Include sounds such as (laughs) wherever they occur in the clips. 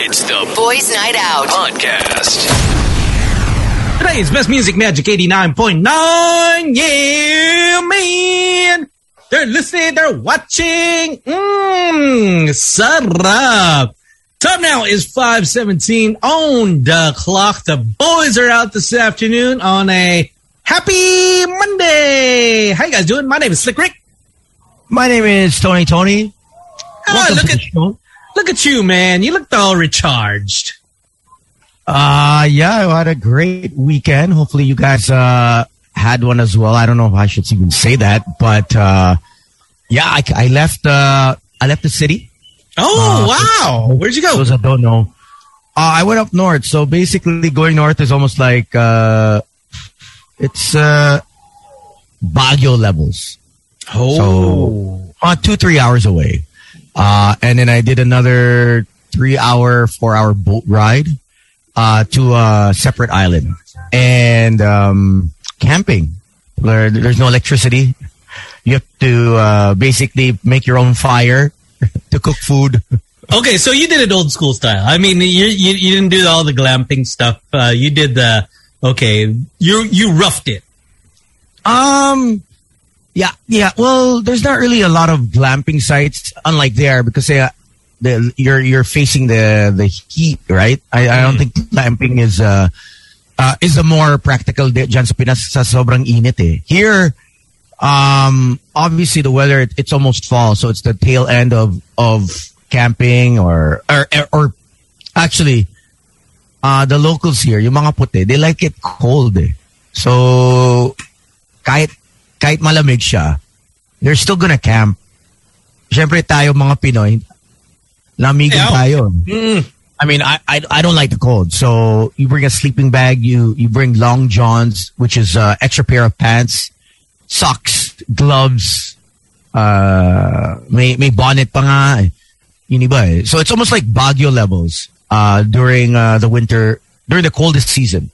It's the Boys Night Out podcast. Today's Best Music Magic 89.9. Yeah, man. They're listening, they're watching. Mmm, sarap. Time now is 517 on the clock. The boys are out this afternoon on a happy Monday. How you guys doing? My name is Slick Rick. My name is Tony Tony. Ah, Welcome look to at the show. Look at you, man. You looked all recharged. Uh, yeah, I had a great weekend. Hopefully you guys, uh, had one as well. I don't know if I should even say that, but, uh, yeah, I, I left, uh, I left the city. Oh, Uh, wow. Where'd you go? Those that don't know. Uh, I went up north. So basically going north is almost like, uh, it's, uh, Baguio levels. Oh. uh, two, three hours away. Uh, and then I did another three hour, four hour boat ride, uh, to a separate island and, um, camping. There, there's no electricity. You have to, uh, basically make your own fire (laughs) to cook food. Okay, so you did it old school style. I mean, you you, you didn't do all the glamping stuff. Uh, you did the okay. You you roughed it. Um, yeah, yeah. Well, there's not really a lot of glamping sites, unlike there, because uh, the, you're you're facing the the heat, right? I, I don't think glamping is uh, uh is a more practical di- dyan sa Pinas sa sobrang init eh. Here, um, obviously the weather it, it's almost fall, so it's the tail end of of camping or or or actually, uh the locals here, yung mga puti, they like it cold eh. So kahit kahit malamig siya, they're still gonna camp. Siyempre tayo mga Pinoy, lamigan Yeah. tayo. Mm. I mean, I, I I don't like the cold. So you bring a sleeping bag, you you bring long johns, which is uh, extra pair of pants, socks, gloves, uh, may may bonnet pa nga. eh. Yun iba eh. So it's almost like Baguio levels uh, during uh, the winter, during the coldest season.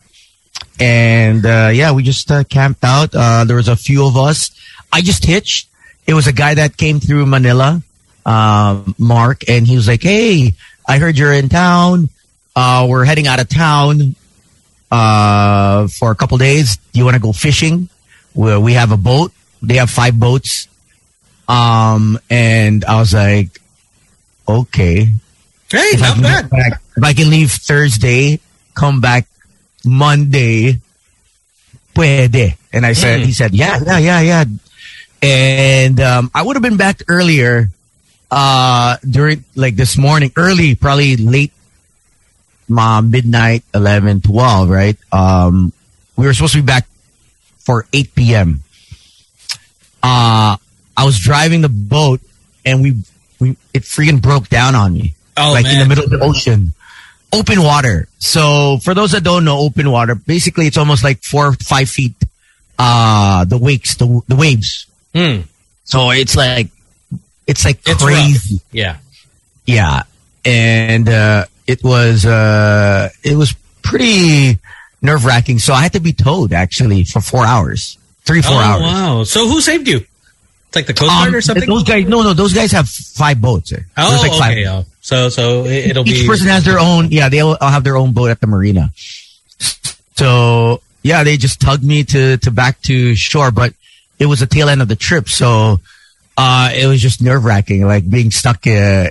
And uh, yeah, we just uh, camped out. Uh, there was a few of us. I just hitched. It was a guy that came through Manila, um, Mark, and he was like, "Hey, I heard you're in town. Uh, we're heading out of town uh, for a couple days. Do you want to go fishing? We, we have a boat. They have five boats. Um, and I was like, okay. Hey, If not can bad. back, if I can leave Thursday, come back Monday, puede. And I said, Mm. he said, yeah, yeah, yeah, yeah. And um, I would have been back earlier uh, during like this morning, early, probably late uh, midnight, 11, 12, right? Um, we were supposed to be back for 8 p.m. Uh, I was driving the boat and we, we it freaking broke down on me. Oh, like in the middle of the ocean. Open water. So for those that don't know, open water, basically it's almost like four, five feet, uh, the wakes, the, the waves. Hmm. So it's like, it's like It's crazy. rough. Yeah. Yeah. And, uh, it was, uh, it was pretty nerve wracking. So I had to be towed actually for four hours, three, four oh, hours. wow. So who saved you? It's like the Coast Guard Um, or something? Those guys, no, no, those guys have five boats. eh. oh, like okay. Oh. So so it- it'll each be person has their own yeah they all have their own boat at the marina. So yeah they just tugged me to to back to shore but it was the tail end of the trip. So uh it was just nerve-wracking like being stuck uh,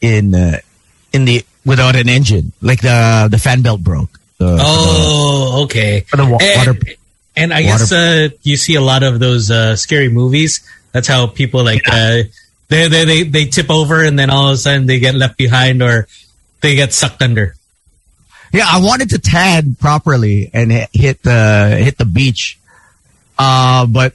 in uh, in the without an engine. Like the the fan belt broke. The- Oh, okay. For the wa- and, water- and I water- guess uh, you see a lot of those uh, scary movies. That's how people like uh, they, they they they tip over and then all of a sudden they get left behind or they get sucked under. Yeah, I wanted to tan properly and hit- the hit the beach, uh, but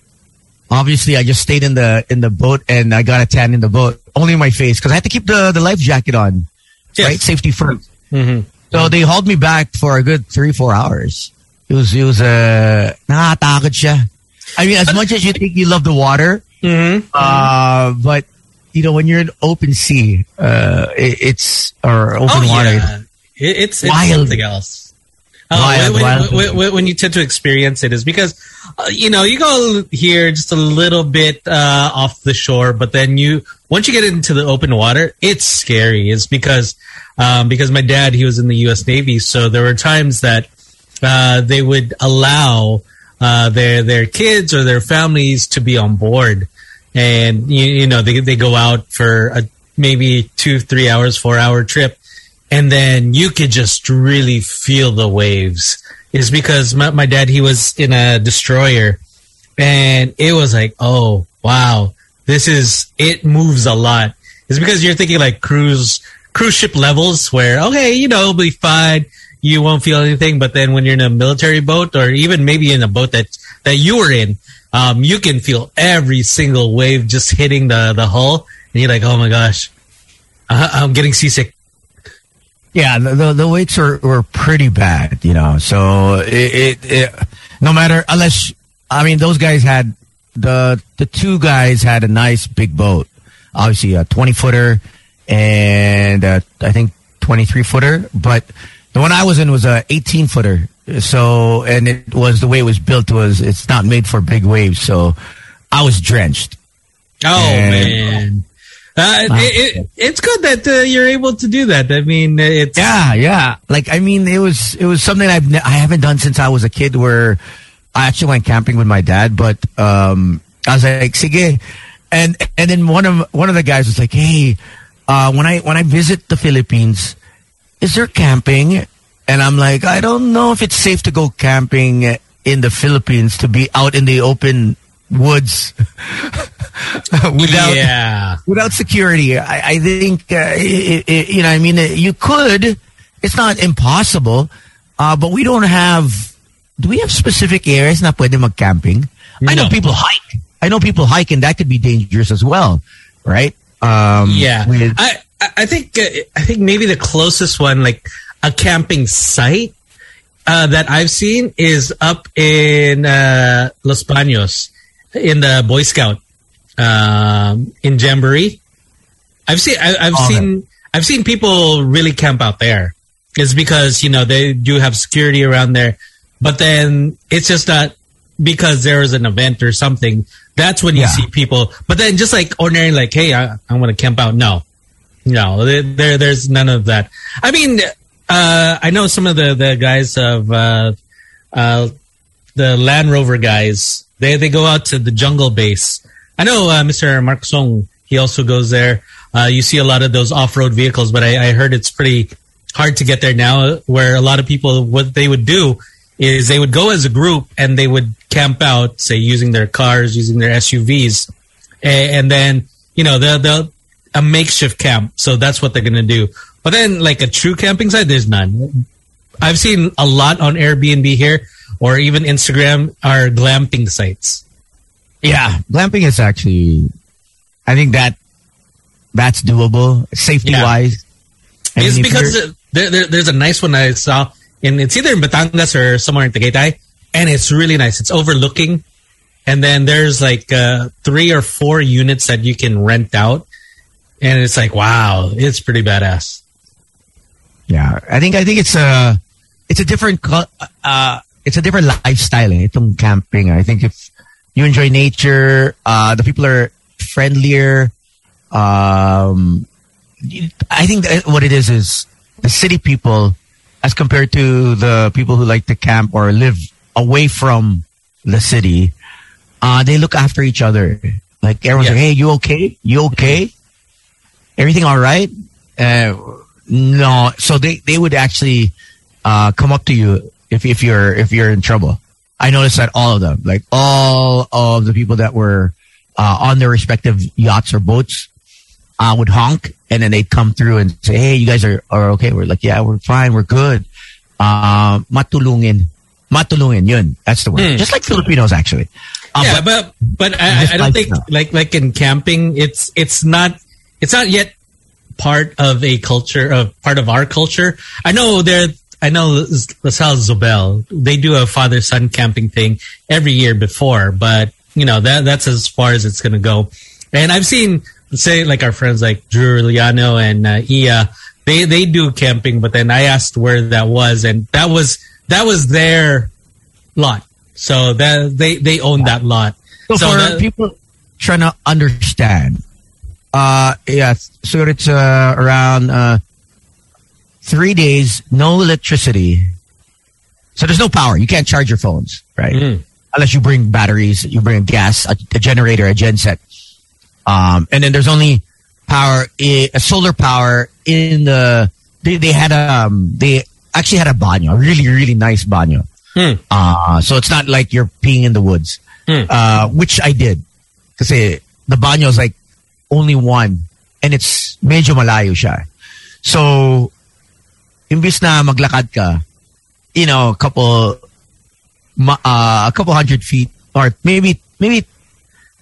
obviously I just stayed in the in the boat and I got a tan in the boat, only my face because I had to keep the the life jacket on, Yes. right? Safety first. Mhm. So they hauled me back for a good three four hours. It was it was uh, siya. I mean, as much as you think you love the water, Mhm. uh, but you know when you're in open sea, uh, it, it's or open Oh water. yeah, it, it's, it's Wild. something else. Oh, when, when, when, when, you tend to experience it is because, uh, you know, you go here just a little bit uh, off the shore, but then you once you get into the open water, it's scary. It's because um, because my dad he was in the U.S. Navy, so there were times that uh, they would allow uh, their their kids or their families to be on board, and you, you know they they go out for a maybe two three hours four hour trip. And then you could just really feel the waves. Is because my, my dad he was in a destroyer. And it was like oh wow. This is it moves a lot. It's because you're thinking like cruise cruise ship levels where okay you know it'll be fine. You won't feel anything. But then when you're in a military boat or even maybe in a boat that that you were in um, you can feel every single wave just hitting the the hull and you're like oh my gosh i'm getting seasick yeah, the, the, the weights were, were pretty bad, you know. So it, it, it, no matter unless I mean those guys had the the two guys had a nice big boat, obviously a twenty footer and uh, I think twenty three footer, but the one I was in was a eighteen footer. So and it was the way it was built was it's not made for big waves, so I was drenched. Oh and, man. Uh, it, it, it's good that uh, you're able to do that. I mean, it's yeah, yeah. Like I mean, it was it was something I've I haven't done since I was a kid. Where I actually went camping with my dad, but um, I was like, "Sige," and and then one of one of the guys was like, "Hey, uh, when I when I visit the Philippines, is there camping?" And I'm like, "I don't know if it's safe to go camping in the Philippines to be out in the open woods (laughs) without yeah. without security. I, I think uh, it, it, you know. I mean, you could. It's not impossible, uh, but we don't have. Do we have specific areas na pwede mag-camping? No. I know people hike. I know people hike, and that could be dangerous as well, right? Um, yeah, with, I I think uh, I think maybe the closest one, like a camping site uh, that I've seen, is up in uh, Los Baños in the Boy Scout um, in Jamboree. I've seen I, have seen I've seen people really camp out there. It's because you know they do have security around there, but then it's just that because there is an event or something. That's when you yeah. see people. But then just like ordinary, like hey, I, I want to camp out. No, no, there there's none of that. I mean, uh, I know some of the the guys of uh, uh, the Land Rover guys they they go out to the jungle base. I know uh, Mr. Mark Song. He also goes there. Uh, you see a lot of those off-road vehicles, but I, I, heard it's pretty hard to get there now. Where a lot of people, what they would do is they would go as a group and they would camp out, say using their cars, using their SUVs, and, and then you know they'll, they'll a makeshift camp. So that's what they're gonna do. But then, like a true camping site, there's none. I've seen a lot on Airbnb here or even Instagram are glamping sites. Yeah, glamping is actually, I think that that's doable safety yeah. wise. it's because there, there, there's a nice one I saw and it's either in Batangas or somewhere in Tagaytay, and it's really nice. It's overlooking, and then there's like uh, three or four units that you can rent out, and it's like wow, it's pretty badass. Yeah, I think I think it's a it's a different uh, it's a different lifestyle eh, itong camping. I think if you enjoy nature, uh, the people are friendlier. Um, I think what it is is the city people as compared to the people who like to camp or live away from the city, uh, they look after each other. Like everyone's yeah. like, "Hey, you okay? You okay? Everything all right?" Uh, no, so they they would actually uh, come up to you if if you're if you're in trouble. I noticed that all of them, like all of the people that were uh, on their respective yachts or boats, uh, would honk and then they'd come through and say, "Hey, you guys are are okay?" We're like, "Yeah, we're fine. We're good." Uh, matulungin, matulungin. Yun, that's the word. Mm. Just like Filipinos, actually. Uh, yeah, but but, but I, I, don't think like like in camping, it's it's not it's not yet part of a culture of part of our culture. I know there I know LaSalle Zobel, they do a father-son camping thing every year before, but you know, that that's as far as it's going to go. And I've seen, say, like our friends like Drew Arellano and uh, Iya, they, they do camping, but then I asked where that was, and that was that was their lot. So that they they own that lot. So, So for that- people trying to understand, uh, yeah, so it's uh, around uh, three days, no electricity. So there's no power. You can't charge your phones, right? Mm. Unless you bring batteries, you bring gas, a, a generator, a genset. Um, and then there's only power, i- a solar power in the, they, they had a, um, they actually had a banyo, a really, really nice banyo. Hmm. Uh, so it's not like you're peeing in the woods, Hmm. uh, which I did. Because the banyo is like only one and it's medyo malayo siya. So, imbis na maglakad ka, you know, a couple, ma- uh, a couple hundred feet or maybe, maybe,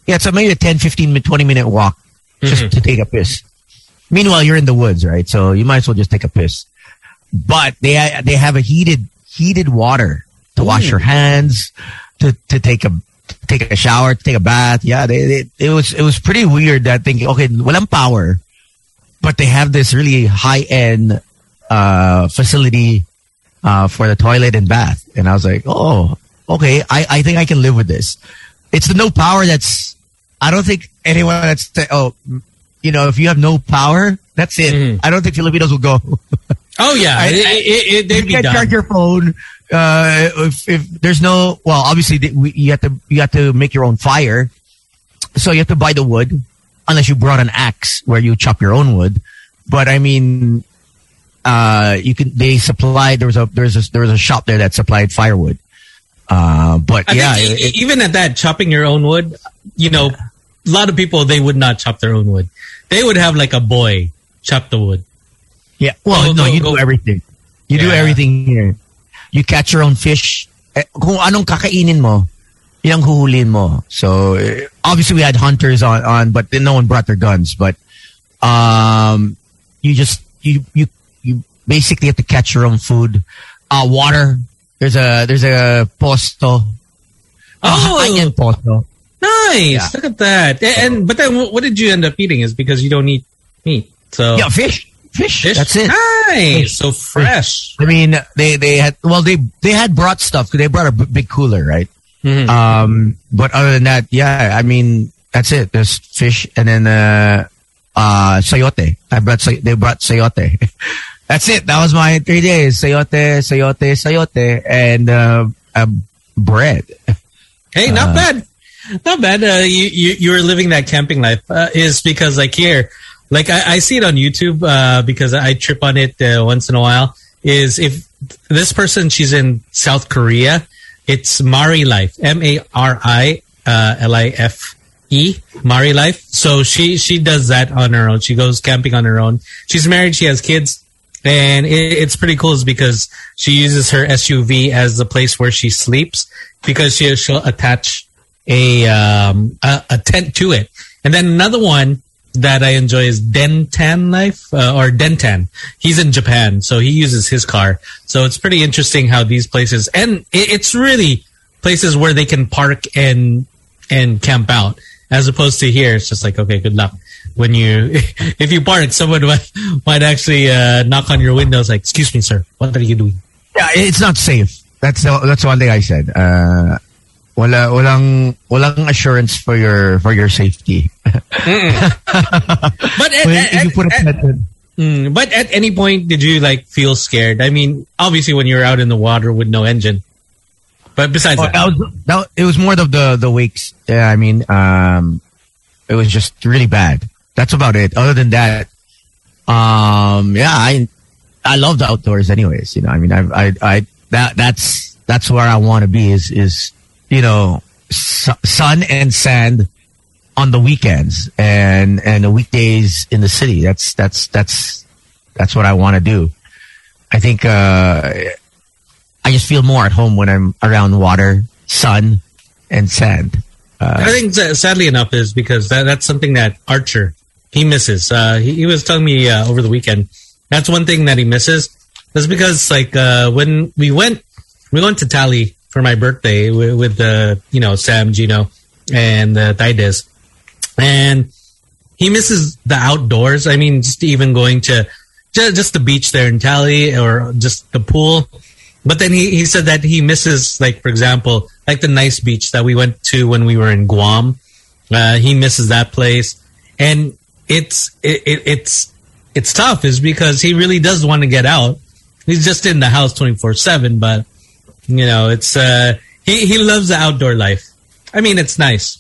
yeah, it's a maybe a 10, 15, 20 minute walk just Mhm. to take a piss. Meanwhile, you're in the woods, right? So you might as well just take a piss. But they they have a heated heated water to wash Ooh. your hands, to to take a take a shower, take a bath. Yeah, they, they it was it was pretty weird that thinking, okay, walang power, but they have this really high end uh, facility uh, for the toilet and bath, and I was like, oh, okay, I I think I can live with this. It's the no power that's I don't think anyone that's oh you know if you have no power that's it. Mhm. I don't think Filipinos will go. Oh yeah, (laughs) I- it, it, it, they'd you be can't done. charge your phone. Uh, if, if there's no, well, obviously you have to you have to make your own fire, so you have to buy the wood, unless you brought an axe where you chop your own wood. But I mean, uh, you can they supplied there was a there's a there was a shop there that supplied firewood. Uh, but I yeah, it- even at that, chopping your own wood, you know, a lot of people they would not chop their own wood. They would have like a boy chop the wood. Yeah. Well, Go- no, go- you go- do everything. You do everything here. You catch your own fish. Eh, kung anong kakainin mo, yung huhulin mo. So, eh, obviously we had hunters on, on, but no one brought their guns. But, um, you just, you, you, you basically have to catch your own food. Uh, water. There's a, there's a posto. Oh. high-end posto. Nice, Yeah. look at that. And but then what what did you end up eating? Is because you don't eat meat. So Yeah, fish. Fish. Fish? That's it. Nice, Fish. so fresh. I mean, they, they had, well, they, they had brought stuff. They brought a b- big cooler, right? Mhm. Um, but other than that, yeah, I mean, that's it. There's fish and then, uh, uh, sayote. I brought, say- they brought sayote. (laughs) that's it. That was my three days. Sayote, sayote, sayote, and, uh, uh bread. Hey, not bad. Not bad. Uh, you, you, you were living that camping life uh, is because like here, like I, I see it on YouTube uh, because I trip on it uh, once in a while is if this person, she's in South Korea, it's Mari Life, M-A-R-I, uh, Mari Life. So she, she does that on her own. She goes camping on her own. She's married. She has kids. And it, it's pretty cool is because she uses her SUV as the place where she sleeps because she, she'll attach a, um, a, a tent to it. And then another one that I enjoy is Dentan Life uh, or Dentan. He's in Japan, so he uses his car. So it's pretty interesting how these places, and it, it's really places where they can park and and camp out, as opposed to here. It's just like, okay, good luck. When you, (laughs) if you park, someone might, might actually uh, knock on your windows, like, "Excuse me, sir, what are you doing?" Yeah, it's not safe. That's the, that's one thing I said. Uh, wala walang walang assurance for your for your safety. (laughs) But at, at- if you put at- Mm, but at any point, did you like feel scared? I mean, obviously, when you're out in the water with no engine. But besides Oh, that, that was that, it was more of the the wakes. Yeah, I mean, um, it was just really bad. That's about it. Other than that, um, yeah, I I love the outdoors, anyways. You know, I mean, I I, I that that's that's where I want to be. Is is you know, su- sun and sand on the weekends and and the weekdays in the city. That's that's that's that's what I want to do. I think uh, I just feel more at home when I'm around water, sun, and sand. I think sadly enough is because that, that's something that Archer he misses. Uh, he, he was telling me uh, over the weekend that's one thing that he misses. That's because like uh, when we went we went to Tally for my birthday with, with uh, you know Sam, Gino, and uh, Tides, and he misses the outdoors. I mean, just even going to just, just the beach there in Tally or just the pool. But then he, he said that he misses, like, for example, like the nice beach that we went to when we were in Guam. Uh, he misses that place. And it's, it, it, it's, it's tough is because he really does want to get out. He's just in the house 24 seven, but you know, it's, uh, he, he loves the outdoor life. I mean, it's nice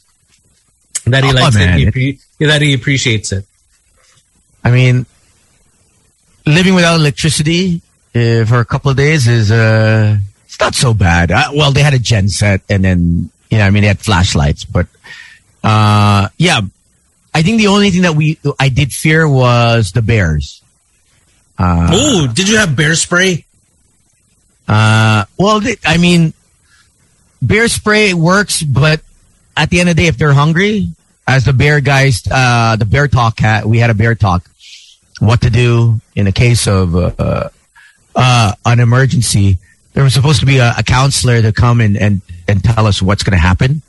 that he Oh, likes man. it. He, appre- that he appreciates it. I mean, living without electricity uh, for a couple of days is uh, it's not so bad. Uh, well, they had a gen set, and then you know, I mean, they had flashlights, but uh, yeah, I think the only thing that we I did fear was the bears. Uh, oh, did you have bear spray? Uh, well, I mean, bear spray works, but at the end of the day, if they're hungry, as the bear guys, uh, the bear talk hat, we had a bear talk. What to do in a case of uh, uh, an emergency? There was supposed to be a, a counselor to come and, and, and tell us what's going to happen.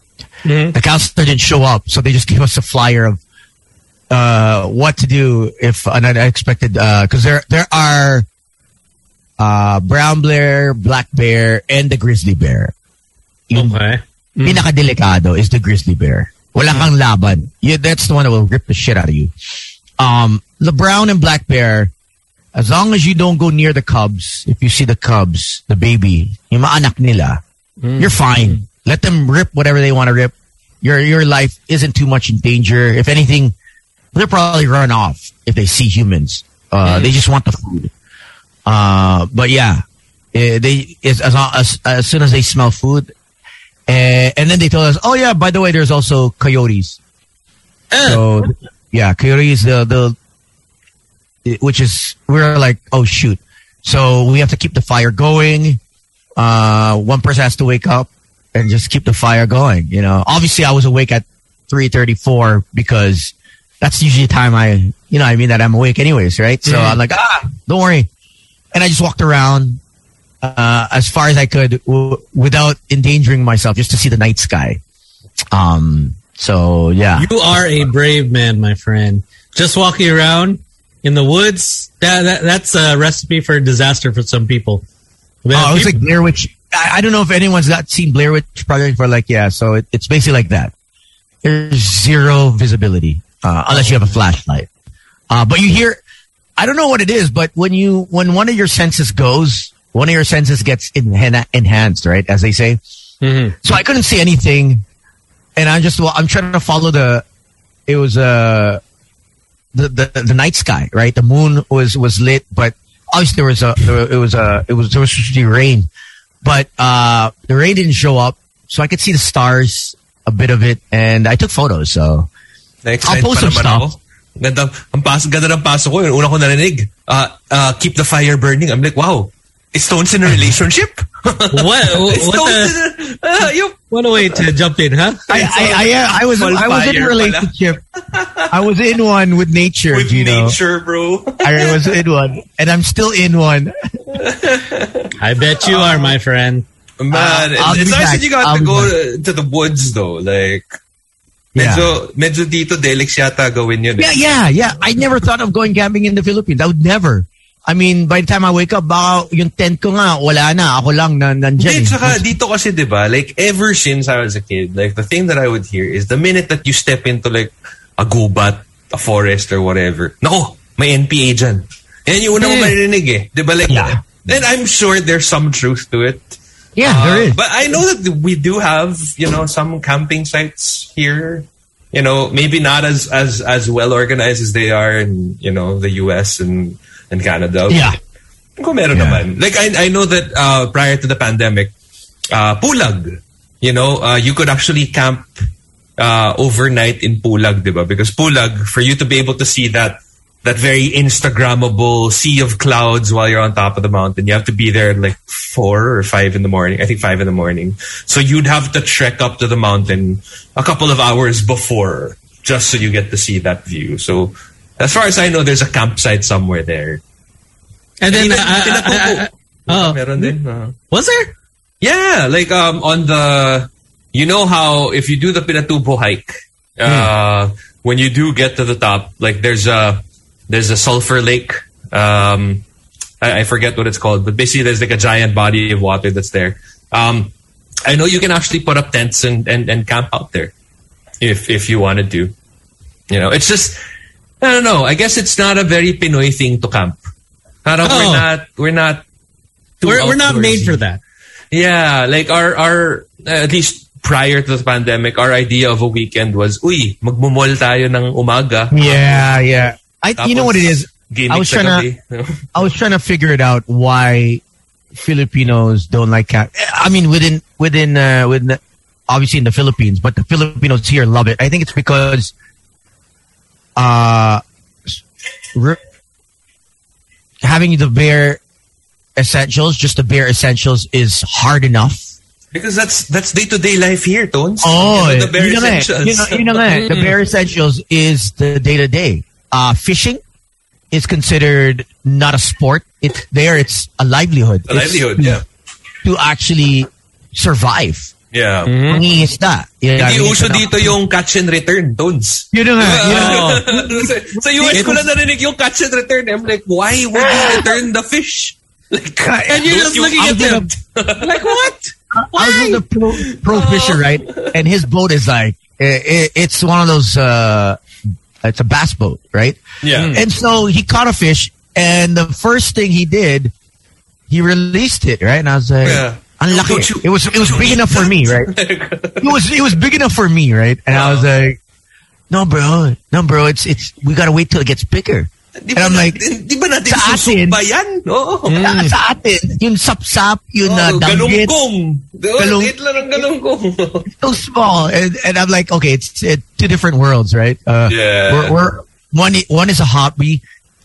The counselor didn't show up, so they just gave us a flyer of uh, what to do if an unexpected. Because there there are uh, brown bear, black bear, and the grizzly bear. Yung Okay. pinakadelikado is the grizzly bear. Wala kang laban. You, that's the one that will rip the shit out of you. Um, the brown and black bear, as long as you don't go near the cubs, if you see the cubs, the baby, yung mga anak nila, you're fine. Let them rip whatever they want to rip. Your your life isn't too much in danger. If anything, they'll probably run off if they see humans. Uh, They just want the food. Uh, but yeah, eh, they as, as as soon as they smell food, uh, and then they told us, oh yeah, by the way, there's also coyotes. So yeah, coyotes the the which is we're like oh shoot, so we have to keep the fire going. Uh, one person has to wake up and just keep the fire going. You know, obviously I was awake at three thirty four because that's usually the time I you know I mean that I'm awake anyways, right? So I'm like ah, don't worry, and I just walked around uh, as far as I could w- without endangering myself, just to see the night sky. Um. So yeah. You are a brave man, my friend. Just walking around in the woods, that, that that's a recipe for disaster for some people. Oh, it was like Blair Witch. I, I don't know if anyone's got seen Blair Witch Project for like yeah. So it, it's basically like that. There's zero visibility uh, unless you have a flashlight. Uh, but you hear, I don't know what it is, but when you when one of your senses goes, one of your senses gets enhan- enhanced, right? As they say. Mhm. So I couldn't see anything, and I'm just well, I'm trying to follow the. It was uh the, the the night sky, right? The moon was was lit, but obviously there was a there, it was a it was there was supposed to be rain, but uh the rain didn't show up, so I could see the stars, a bit of it, and I took photos. So I'll post some stuff. Ako. Ganda, ang pas, ganda ng paso ko. Yung una ko narinig, uh, uh, keep the fire burning. I'm like, wow, is Stones in a relationship? (laughs) what? (laughs) What, Is what, Stones the, in a, uh, yung, what a way to jump in, huh? I I, I, I was I was in a relationship. I was in one with nature, with you know. nature, bro. (laughs) I was in one, and I'm still in one. I bet you are, my friend. Man, Uh, it's nice back. that you got I'll to go to, to the woods though. Like, Yeah. medyo, medyo dito delix yata gawin yun. eh. Yeah, yeah, yeah. I never thought of going camping in the Philippines. I would never. I mean, by the time I wake up, baka yung tent ko nga, wala na. Ako lang na nandyan. Hindi, eh. tsaka dito kasi, di ba, like, ever since I was a kid, like, the thing that I would hear is the minute that you step into, like, a gubat, a forest, or whatever, nako, may NPA dyan. Yan yung una mo Eh. maririnig eh. Di ba, like, Yeah. and I'm sure there's some truth to it. Yeah, Uh, there is. But I know that we do have, you know, some camping sites here. You know, maybe not as as as well organized as they are in, you know, the US and and Canada. Yeah. Kung meron Yeah. naman. Like I I know that uh prior to the pandemic, uh Pulag, you know, uh you could actually camp uh overnight in Pulag, ba? Because Pulag for you to be able to see that that very Instagrammable sea of clouds while you're on top of the mountain. You have to be there at like four or five in the morning. I think five in the morning. So you'd have to trek up to the mountain a couple of hours before just so you get to see that view. So as far as I know, there's a campsite somewhere there. And then, Even uh, uh, uh, Meron din. was there? yeah, like um on the you know how if you do the Pinatubo hike, uh when you do get to the top, like there's a there's a sulfur lake. Um I, I forget what it's called, but basically there's like a giant body of water that's there. Um, I know you can actually put up tents and, and, and camp out there if if you wanted to. You know, it's just I don't know. I guess it's not a very Pinoy thing to camp. Parang Oh. we're not we're not We're, we're not made for that. Yeah, like our our at least prior to the pandemic, our idea of a weekend was, uy, magmumol tayo ng umaga. Yeah, yeah. I, you know what it is? I was trying to. (laughs) I was trying to figure it out why Filipinos don't like cat. I mean, within within uh, within obviously in the Philippines, but the Filipinos here love it. I think it's because uh, re- having the bare essentials, just the bare essentials, is hard enough. Because that's that's day to day life here, Tones. Oh, You know, the bare na nga eh. essentials. Yun na nga eh. The bare essentials is the day to day. Uh Fishing is considered not a sport. It's there. It's a livelihood. A livelihood, to, yeah. To actually survive. Yeah. Mangingisda. Yun, Hindi yun, uso dito yung catch and return, Tones. Yun na nga. Yun na nga. (laughs) sa, sa US ko na narinig yung catch and return. I'm like, why would you return the fish? Like, And you're just you looking at out them. like, what? I was with a pro, pro fisher, right? And his boat is like, i i it's one of those, uh, it's a bass boat, right? Yeah. Mm. And so he caught a fish, and the first thing he did, he released it, right? And I was like, Yeah. unlucky. You- it was it was big enough for me, (laughs) right? It was it was big enough for me, right? And I was like, no, bro, no, bro, it's it's we gotta wait till it gets bigger. Di And ba I'm like, natin, di ba natin sa atin- susukba yan? Oo. "Ah, sa atin, yung sapsap, yung uh, Oh, danggit, galunggong. Diba? Galung- Liit lang ang galunggong. so (laughs) small, and, and I'm like, okay, it's, it's two different worlds, right? Uh, Yeah. We're, we're one one is a hobby.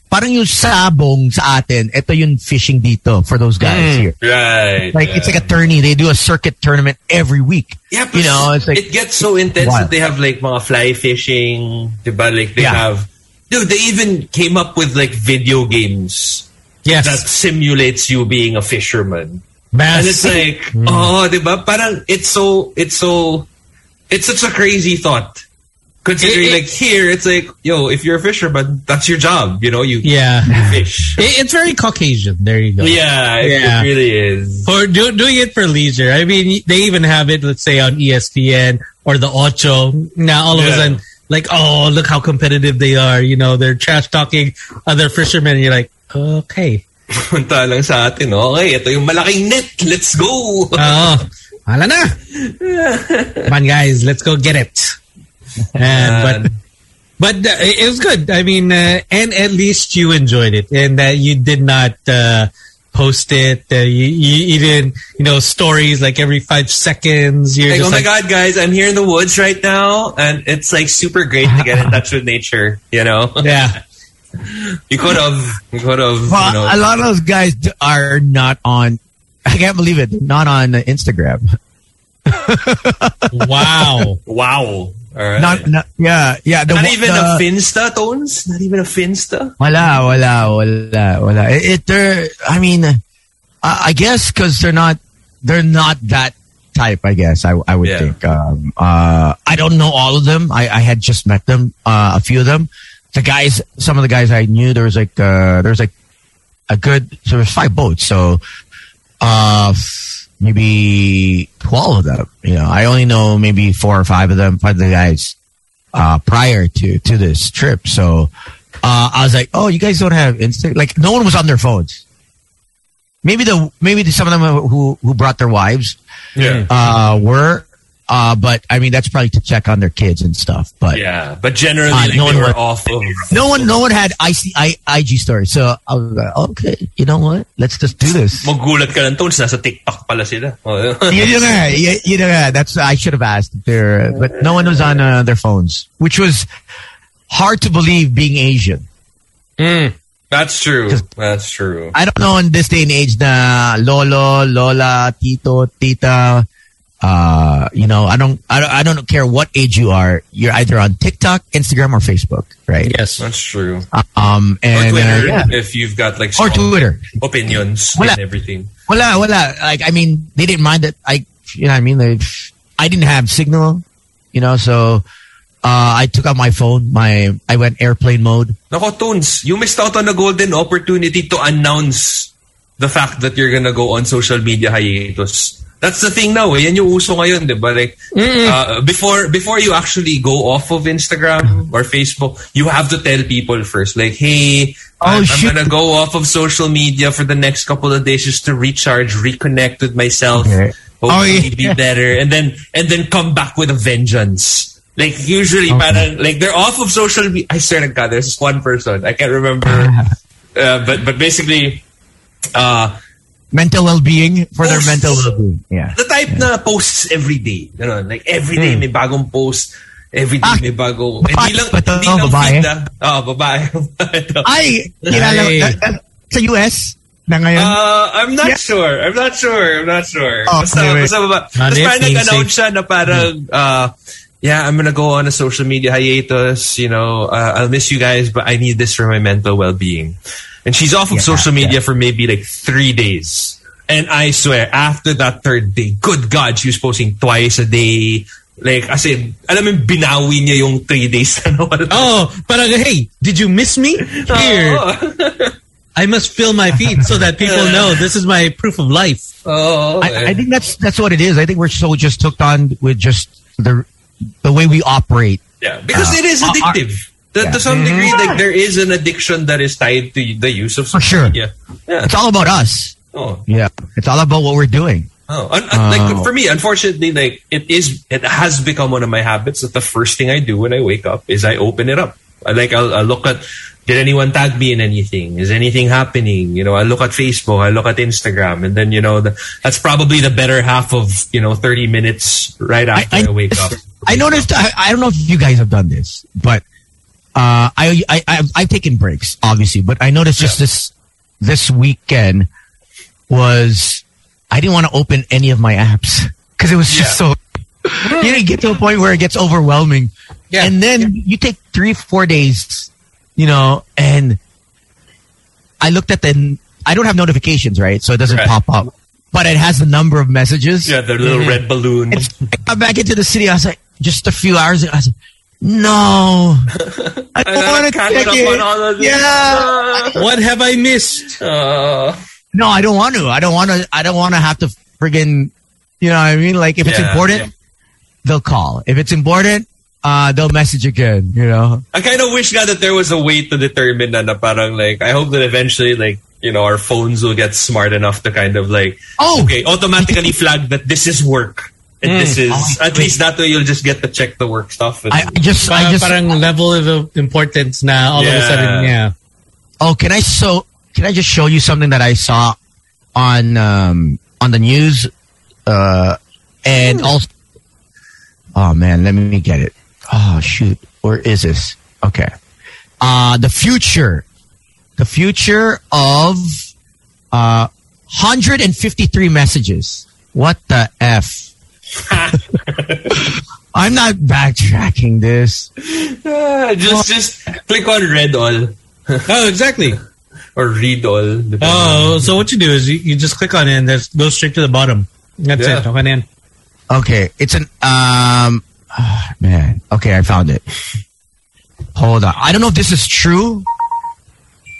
Parang yung sabong sa atin, ito yung fishing dito for those guys here. Right. Like it's like a tourney. They do a circuit tournament every week. Yeah, you know, it's like it gets so intense Wild. that they have like mga fly fishing, diba? Like they Yeah. have, dude, they even came up with like video games Yes. that simulates you being a fisherman. Bass. And it's like, (laughs) hmm. oh, diba? Parang it's so, it's so, it's such a crazy thought. Considering It- it- like here, it's like, yo, if you're a fisherman, that's your job. You know, you yeah. fish. (laughs) It- it's very Caucasian. There you go. Yeah, it, Yeah. it really is. For do, doing it for leisure. I mean, they even have it, let's say, on ESPN or the Ocho. Now, all of a sudden, like, oh, look how competitive they are. You know, they're trash talking other fishermen. You're like, okay. Punta lang sa atin, okay, ito yung malaking net. Let's go. Oh, hala na. (laughs) Come on, guys, let's go get it. And, but but uh, it was good. I mean, uh, and at least you enjoyed it, and that you did not uh, post it. Uh, you, you, you didn't, you know, stories like every five seconds. You're Like, just oh my like, god, guys, I'm here in the woods right now, and it's like super great to get in touch with nature. You know, (laughs) (laughs) yeah. you could have, you could have, Well, you know, a lot of those guys are not on. I can't believe it. Not on Instagram. (laughs) Wow. wow. Right. Not, not yeah, yeah. The, Not even the, a Finsta tones. Not even a Finsta. Wala, wala, wala, wala. It, it they're. I mean, I, I guess because they're not. They're not that type. I guess I, I would Yeah. think. Um, uh, I don't know all of them. I, I had just met them. Uh, a few of them. The guys. Some of the guys I knew. There was like. Uh, there was like a good. So there was five boats. So. Uh, maybe 12 of them. You know, I only know maybe four or five of them, five of the guys, uh, prior to, to this trip. So, uh, I was like, oh, you guys don't have Insta? Like, no one was on their phones. Maybe the, maybe the, some of them who, who brought their wives, Yeah. uh, were, uh, but I mean, that's probably to check on their kids and stuff. But Yeah, but generally, Uh, like, no one were off of. no one, no one had IC, I, IG stories. So I was like, okay, you know what? Let's just do this. Magulat ka lang nasa TikTok pala sila. Oh, you, know, you, you know, that's I should have asked if they're, but no one was on uh, their phones, which was hard to believe being Asian. That's true. That's true. I don't know in this day and age na lolo, lola, tito, tita. Uh, you know, I don't, I don't, I don't care what age you are. You're either on TikTok, Instagram, or Facebook, right? Yes. That's true. Um, Or and uh, Twitter, yeah. if you've got like or Twitter. opinions Wala. and everything. Wala, wala. Like, I mean, they didn't mind that I, you know what I mean? They, I didn't have signal, you know, so, Uh, I took out my phone. My I went airplane mode. Nako, Tones, you missed out on a golden opportunity to announce the fact that you're gonna go on social media hiatus. That's the thing now. Eh. Yan yung uso ngayon, di ba? Like, uh, before before you actually go off of Instagram or Facebook, you have to tell people first. Like, hey, Oh, I'm, I'm gonna go off of social media for the next couple of days just to recharge, reconnect with myself, Okay. hopefully Oh, yeah. be better, and then and then come back with a vengeance. Like usually, parang, like they're off of social media. I swear to God, there's one person I can't remember, (laughs) uh, but but basically, uh, Mental well-being for their mental well-being. Yeah. the type na posts every day. You know, like every day may bagong post. Every day Ah, may bago. babae Hindi lang, ba to? hindi lang Babae? feed ah. Oh, babae. (laughs) Ito. Ay, kilala Ay. uh, uh, sa US na ngayon. Uh, I'm not Yeah. sure. I'm not sure. I'm not sure. Oh, basta, anyway. basta baba. Ano Tapos yun, parang being nag-announce safe. siya na parang, uh, yeah, I'm gonna go on a social media hiatus. You know, uh, I'll miss you guys, but I need this for my mental well-being. And she's off of Yeah, social media yeah. for maybe like three days. And I swear, after that third day, good God, she was posting twice a day. Like, as in, alam mo, binawi niya yung three days na nawala. Oh, parang, hey, did you miss me? Here. I must fill my feed so that people know this is my proof of life. Oo. I, I think that's that's what it is. I think we're so just hooked on with just the the way we operate. Yeah, because Uh, it is uh, addictive. To- yeah. To some degree, like there is an addiction that is tied to the use of For social sure. media. Yeah. It's all about us. Oh. Yeah. It's all about what we're doing. Oh. Un- un- like Oh. for me, unfortunately, like it is, it has become one of my habits that the first thing I do when I wake up is I open it up. I like I'll, I'll look at did anyone tag me in anything? Is anything happening? You know, I look at Facebook, I look at Instagram, and then you know the, that's probably the better half of you know thirty minutes right after I, wake up. (laughs) I noticed. I, I don't know if you guys have done this, but uh, I, I I've, I've taken breaks, obviously. But I noticed just this this weekend was I didn't want to open any of my apps because it was just so. You know, you get to a point where it gets overwhelming, Yeah. and then you take three, four days, you know, and I looked at the. I don't have notifications, right? So it doesn't Right. pop up, but it has the number of messages. Yeah, the little red balloon. And I got back into the city. I was like, just a few hours ago. I said, no, (laughs) I don't want to catch check up it. on all of this. Yeah, (laughs) What have I missed? (laughs) Uh, no, I don't want to. I don't want to. I don't want to have to friggin', you know what I mean? Like if it's important, yeah. they'll call. If it's important, uh, they'll message again. You know? I kind of wish God that there was a way to determine na, na parang like I hope that eventually like you know our phones will get smart enough to kind of like Oh! okay automatically flag that this is work and this is Oh, at least that way you'll just get to check the work stuff. And, I I just, I Parang, just. parang level of importance na all of a sudden, yeah. Oh, can I so? Can I just show you something that I saw on um, on the news? Uh, and also, oh man, let me get it. Oh shoot, where is this? Okay, uh, the future, the future of uh, 153 messages. What the f? (laughs) I'm not backtracking this. Ah, just just click on read all (laughs) Oh, exactly. or read all. depending Oh, so what you do is you, you just click on it and that goes straight to the bottom. That's Yeah. it. Okay, na yan. Okay, it's an um ah, man. Okay, I found it. Hold on. I don't know if this is true,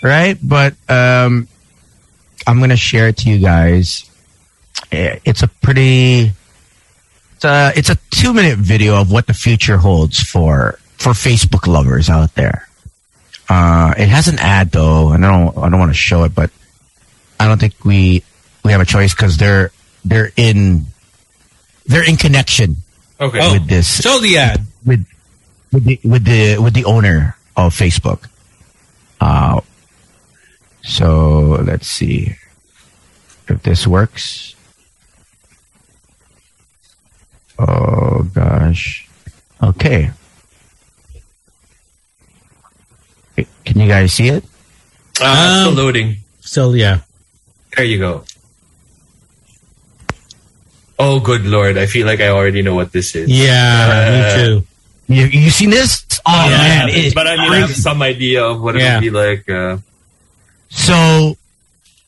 right? But um I'm gonna share it to you guys. Eh, It's a pretty it's a it's a two minute video of what the future holds for for Facebook lovers out there. Uh it has an ad though, and I don't I don't want to show it, but I don't think we we have a choice because they're they're in they're in connection Okay. Oh. with this Show the ad. with with the with the with the owner of Facebook. Uh, so let's see if this works. Oh gosh. Okay. Okay, Can you guys see it? Uh, still Um, loading. Still, yeah. There you go. Oh, good lord! I feel like I already know what this is. Yeah, Uh, me (laughs) too. You you seen this? Oh Yeah, man! it is but I mean, I have some idea of what it Yeah. would be like. Uh, So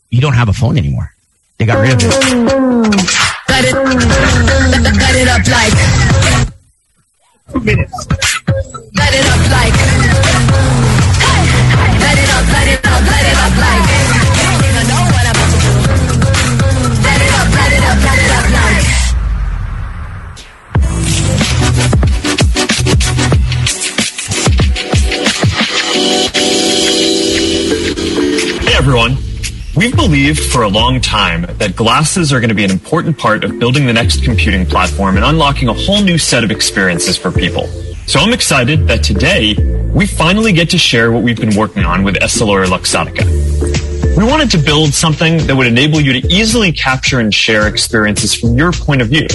you don't have a phone anymore. They got rid of it. Cut it, cut it up like. minutes. light it up like. Hey, light it up, light it up, light it up like. You don't even know what I'm about to do. Light it up, light it up, light it up like. Hey everyone. We've believed for a long time that glasses are going to be an important part of building the next computing platform and unlocking a whole new set of experiences for people. So I'm excited that today we finally get to share what we've been working on with Essilor Luxottica. We wanted to build something that would enable you to easily capture and share experiences from your point of view.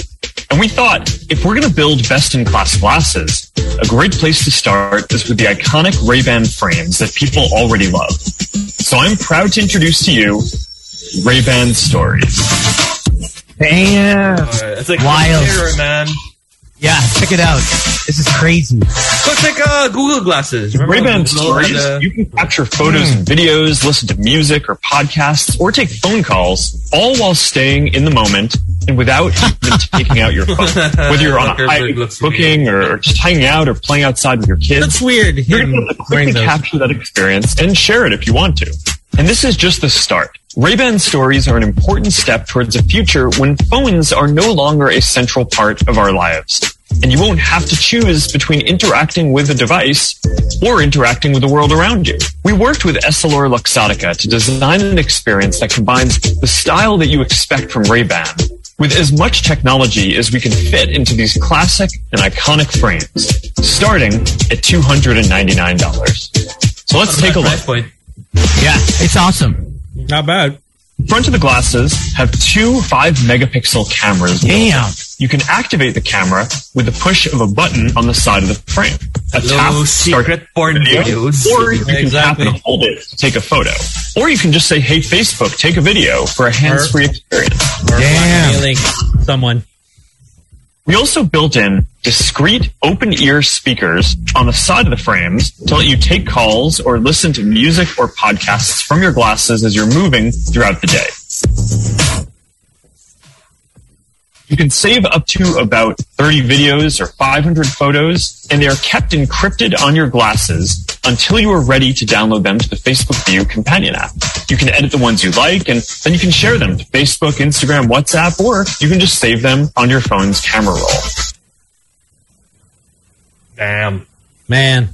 And we thought if we're going to build best-in-class glasses, a great place to start is with the iconic Ray-Ban frames that people already love. So I'm proud to introduce to you Ray-Ban Stories. Damn. It's like Wild. Mirror, man. Yeah, check it out. This is crazy. So it's like uh, Google glasses. Remember Ray-Ban when had, Stories, uh, you can capture photos and videos, listen to music or podcasts, or take phone calls, all while staying in the moment and without (laughs) even taking out your phone. Whether you're on a (laughs) Zuckerberg hike, looks cooking, or, or just hanging out or playing outside with your kids. That's weird. You're Him going to quickly wearing capture that experience and share it if you want to. And this is just the start. Ray-Ban stories are an important step towards a future when phones are no longer a central part of our lives. And you won't have to choose between interacting with a device or interacting with the world around you. We worked with Essilor Luxottica to design an experience that combines the style that you expect from Ray-Ban with as much technology as we can fit into these classic and iconic frames, starting at $299. So let's take a look. point. Yeah, it's awesome. Not bad. Front of the glasses have two 5 megapixel cameras. built. Damn. You can activate the camera with the push of a button on the side of the frame. A Hello, tap start secret porn video, videos. Or you can Exactly. tap and hold it to take a photo. Or you can just say, hey, Facebook, take a video for a hands-free experience. Or Damn. blackmailing someone. We also built in discrete open ear speakers on the side of the frames to let you take calls or listen to music or podcasts from your glasses as you're moving throughout the day. You can save up to about 30 videos or 500 photos, and they are kept encrypted on your glasses until you are ready to download them to the Facebook View companion app. You can edit the ones you like, and then you can share them to Facebook, Instagram, WhatsApp, or you can just save them on your phone's camera roll. Damn. Man.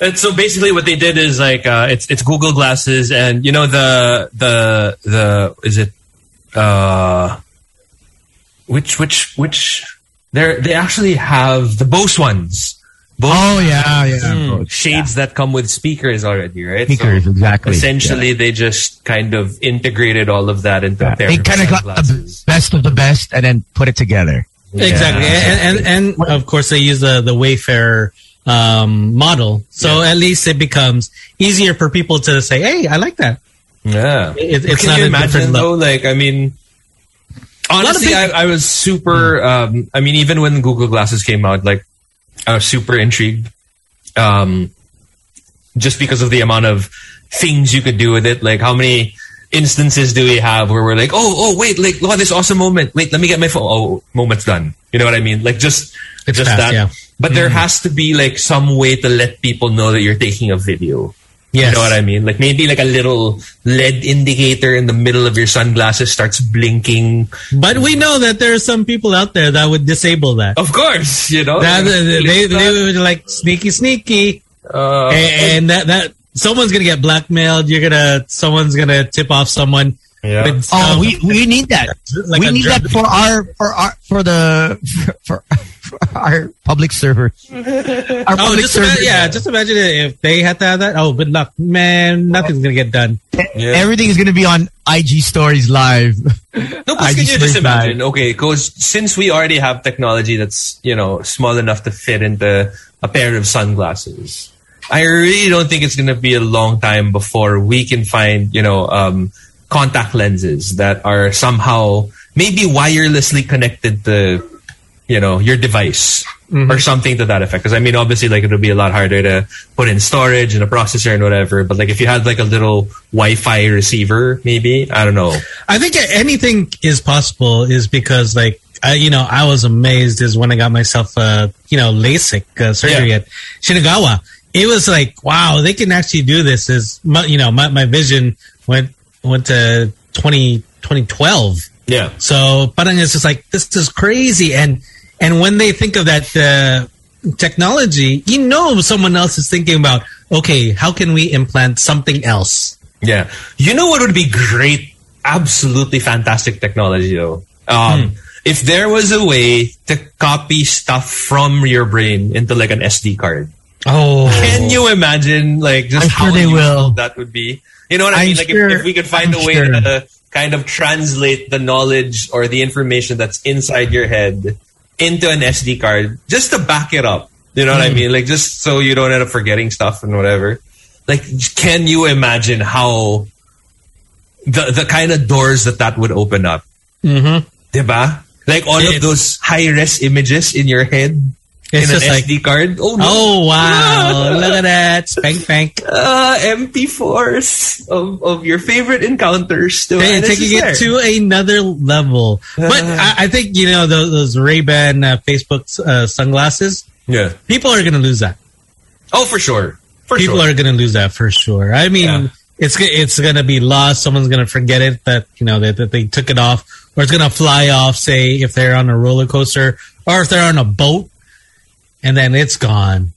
And so basically, what they did is like uh, it's it's Google glasses, and you know the the the is it uh which which which they they actually have the Bose ones. Bose Oh yeah, yeah. Hmm, shades that come with speakers already, right? Speakers, exactly. Essentially, they just kind of integrated all of that into a pair They kind of got the best of the best and then put it together. Exactly. And, and, and of course they use the, the Wayfarer um, model. So at least it becomes easier for people to say, hey, I like that. Yeah. It- it's Can not you a imagine different though? Like, I mean, lot of honestly, I, I was super. Um, I mean, even when Google Glasses came out, like, I was super intrigued. Um, just because of the amount of things you could do with it. Like, how many instances do we have where we're like, oh, oh, wait, like, look at this awesome moment. Wait, let me get my phone. Oh, moment's done. You know what I mean? Like, just, It's just fast, that. yeah. But there has to be like some way to let people know that you're taking a video. Yes. You know what I mean? Like maybe like a little LED indicator in the middle of your sunglasses starts blinking. But we know that there are some people out there that would disable that. Of course, you know. That- they, they, they would like sneaky, sneaky. Uh, and, and that, that someone's going to get blackmailed. You're going to, someone's going to tip off someone. Yeah. with Oh, some- we we need that. (laughs) Like we need that for our for our for the (laughs) for, for our public server. (laughs) Our Oh, public just server. imagine, yeah, just imagine if they had to have that. Oh, good luck, man. Nothing's gonna get done. yeah. Everything is going to be on IG Stories live. No, I because can you just just heard that. imagine? Okay, because since we already have technology that's you know small enough to fit into a pair of sunglasses, I really don't think it's going to be a long time before we can find you know um, contact lenses that are somehow maybe wirelessly connected to you know your device or something to that effect. Because I mean, obviously, like it'll be a lot harder to put in storage and a processor and whatever. But like if you had like a little Wi-Fi receiver, maybe I don't know. I think anything is possible is because like uh, you know, I was amazed is when I got myself, uh, you know, LASIK uh, surgery Yeah. at Shinagawa. It was like, wow, they can actually do this. Is you know, my, my vision went went to 20, 2012. Yeah. So, parang it's just like this is crazy, and and when they think of that uh, technology, you know, someone else is thinking about, okay, how can we implant something else? Yeah. You know what would be great? Absolutely fantastic technology though. Um, If there was a way to copy stuff from your brain into like an SD card. Oh, Can you imagine like just I'm how sure they will. that would be? You know what I I'm mean? Like sure- if, if we could find I'm a way sure. to kind of translate the knowledge or the information that's inside your head into an SD card just to back it up. You know what Hmm. I mean? Like just so you don't end up forgetting stuff and whatever. Like can you imagine how the the kind of doors that that would open up? Mhm. Diba? Like all It- of those high res images in your head It's in an like- SD card. Oh no. oh wow, (laughs) look at that, spank spank. uh, MP4s of, of your favorite encounters. To Hey, taking it to another level. But I, I think you know those, those Ray Ban uh, Facebook uh, sunglasses. yeah. People are going to lose that. Oh, for sure. For People sure. are going to lose that for sure. I mean, Yeah. it's it's going to be lost. Someone's going to forget it that you know that, that they took it off, or it's going to fly off. Say if they're on a roller coaster or if they're on a boat, and then it's gone.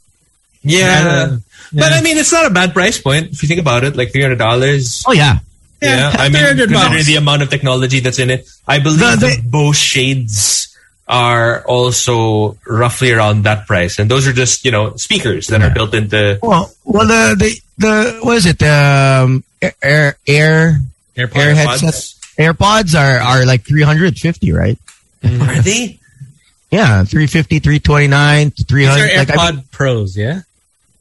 yeah. Yeah. But I mean, it's not a bad price point if you think about it. Like three hundred dollars. Oh yeah. Yeah, I mean, considering the amount of technology that's in it, I believe The- the, shades are also roughly around that price, and those are just you know speakers that are built into. Well, well, the the the what is it? The um, air air AirPods. air headsets. AirPods are are like three hundred fifty, right? Are they? Yeah, 350, 329, These are 300. Like, AirPod I mean, Pros, yeah.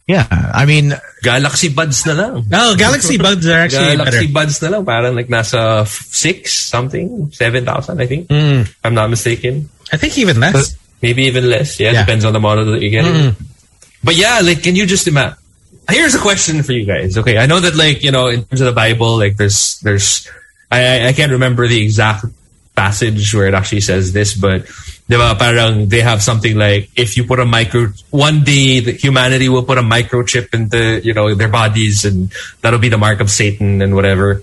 yeah, I mean, Galaxy Buds na lang. Oh, Galaxy Buds are actually better. Galaxy Buds na lang. Parang like nasa six something, seven thousand, I think. Mm, If I'm not mistaken. I think even less. Maybe even less. Yeah, Yeah. depends on the model that you get. Mm. But yeah, like, can you just imagine? Here's a question for you guys. Okay, I know that like you know in terms of the Bible, like there's there's I I- I can't remember the exact passage where it actually says this, but diba, parang they have something like if you put a micro one day the humanity will put a microchip into you know their bodies and that'll be the mark of Satan and whatever.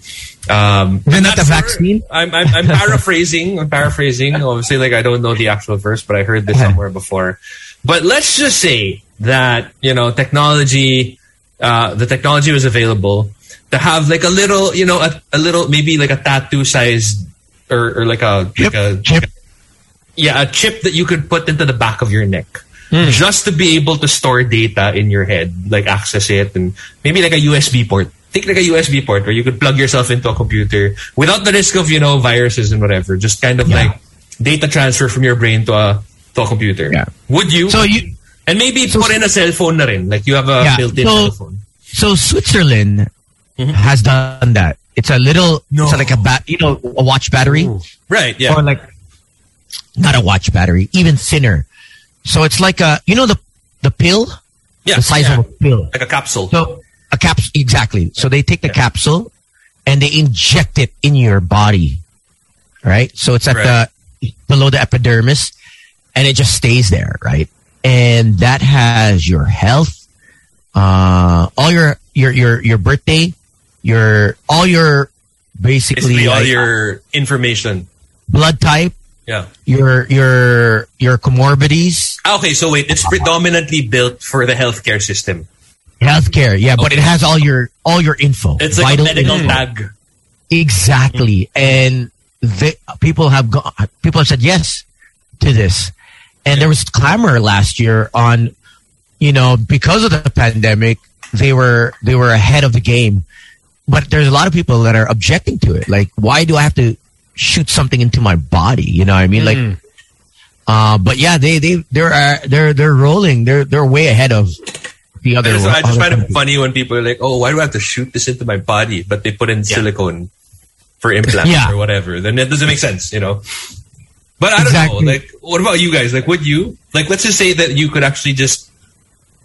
Um, Isn't that the vaccine? I'm, I'm, I'm (laughs) paraphrasing. I'm paraphrasing. Obviously, like I don't know the actual verse, but I heard this somewhere before. But let's just say that you know technology, uh, the technology was available to have like a little, you know, a, a little maybe like a tattoo sized or, or like a chip, like a chip. Yeah a chip that you could put into the back of your neck. Hmm. Just to be able to store data in your head, like access it, and maybe like a USB port. Think like a USB port where you could plug yourself into a computer without the risk of you know viruses and whatever. Just kind of Yeah. like data transfer from your brain to a to a computer. Yeah. Would you? So you, and maybe put in a cell phone na rin. Like you have a Yeah. built-in So- cell phone. so Switzerland mm-hmm. has done that. It's a little, No. it's like a bat, you know, a watch battery. Right. Yeah. or like not a watch battery, even thinner. So it's like a you know the the pill, yeah. the size yeah. of a pill. like a capsule. So a capsule exactly. So they take the capsule and they inject it in your body, right? So it's at Right. the below the epidermis, and it just stays there, right? And that has your health, uh, all your your your your birthday, your all your basically, Basically, all like, your information. blood type, Yeah. your your your comorbidities, Ah, Okay, so wait, it's predominantly built for the healthcare system. healthcare. Yeah, but it has all your all your info. It's like a medical info. tag. Exactly, and they, people have go, people have said yes to this, and there was clamor last year on, you know, because of the pandemic, they were they were ahead of the game, but there's a lot of people that are objecting to it. Like, why do I have to shoot something into my body? You know what I mean? Like, uh, but yeah, they they they're uh, they're they're rolling. They're they're way ahead of the I other. just, I just find it funny when people are like, "Oh, why do I have to shoot this into my body?" But they put in silicone for implants Yeah. or whatever. Then it doesn't make sense, you know. But I don't Exactly. know. Like, what about you guys? Like, would you like? Let's just say that you could actually just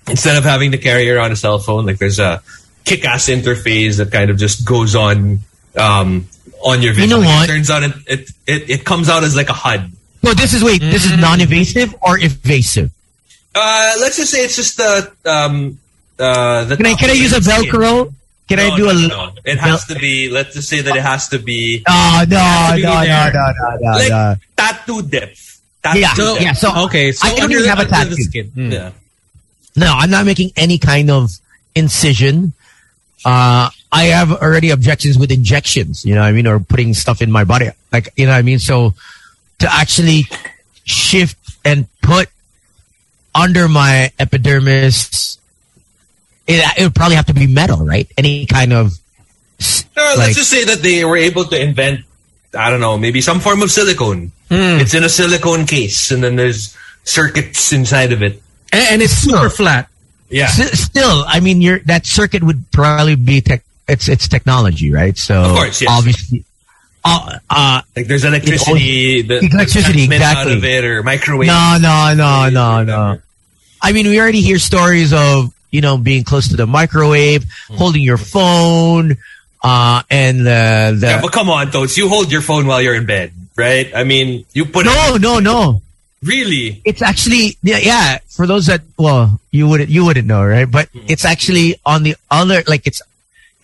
instead of having to carry around a cell phone, like there's a kick-ass interface that kind of just goes on um, on your vision. know Like, what? It turns out it, it it it comes out as like a HUD. No, this is wait. This Mm. is non-invasive or invasive. Uh, let's just say it's just the um uh the. Can I can I use a Velcro? Can No, I do no, a? no, no. It has to be. Let's just say that it has to be Oh no to be no no there. no no no like no. tattoo depth. Tattoo Yeah, depth. yeah. So okay, so I don't under even have a tattoo. skin. Hmm. Yeah. No, I'm not making any kind of incision. Uh, I have already objections with injections, you know what I mean, or putting stuff in my body. Like, you know what I mean? So to actually shift and put under my epidermis, it, it would probably have to be metal, right? Any kind of, s- No, let's just say that they were able to invent, I don't know, maybe some form of silicone. Hmm. It's in a silicone case, and then there's circuits inside of it. And, and it's super Sure. flat. Yeah. s- still, I mean, your that circuit would probably be tech, it's, it's technology, right? So Of course, yes. obviously, uh, uh, Like there's electricity, the, Electricity, transmit out exactly. of it, or microwave. No, no, no, no, no. I mean, we already hear stories of you know being close to the microwave, holding your phone, uh, and the the Yeah, but come on, Toads. You hold your phone while you're in bed, right? I mean, you put it. no, no, no. Really? It's actually yeah, yeah. For those that well, you wouldn't you wouldn't know, right? But Hmm. it's actually on the other like it's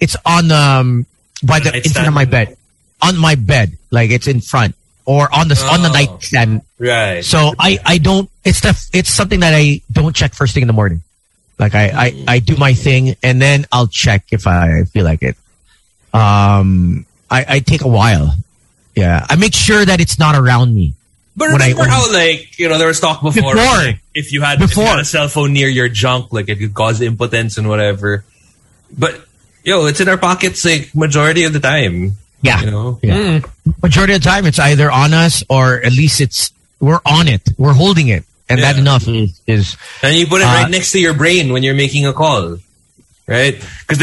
it's on um by the in front of my bed, on my bed, like it's in front or on the on the Oh. nightstand. Right. So I, I don't it's the it's something that I don't check first thing in the morning. Like I, I, I do my thing and then I'll check if I feel like it. Um I, I take a while. Yeah. I make sure that it's not around me. But when I remember how, like, you know, there was talk before. Before. like, if you had if you had a cell phone near your junk, like it could cause impotence and whatever. But yo, it's in our pockets like majority of the time. Yeah. You know. Yeah. Majority of the time it's either on us or at least it's we're on it. We're holding it. And that enough is, is And you put it Uh, right next to your brain when you're making a call. Right? Because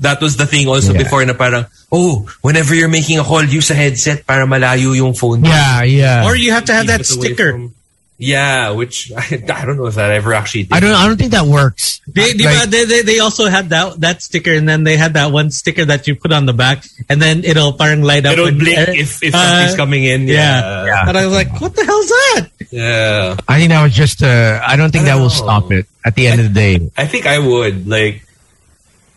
that was the thing also Yeah. before na parang, oh, whenever you're making a call, use a headset para malayo yung phone. Yeah, yeah. Or you have to have that sticker. from- yeah, which (laughs) I, I don't know if that ever actually did. I don't I don't think that works. They, di Like- they, they, they also had that that sticker, and then they had that one sticker that you put on the back, and then it'll parang light up. It'll when- blink uh, if, if uh, something's coming in. Yeah. Yeah. And I was like, what the hell's that? Yeah. I think that was just uh I don't think I that don't will know. stop it at the end of the day. I think I would. Like,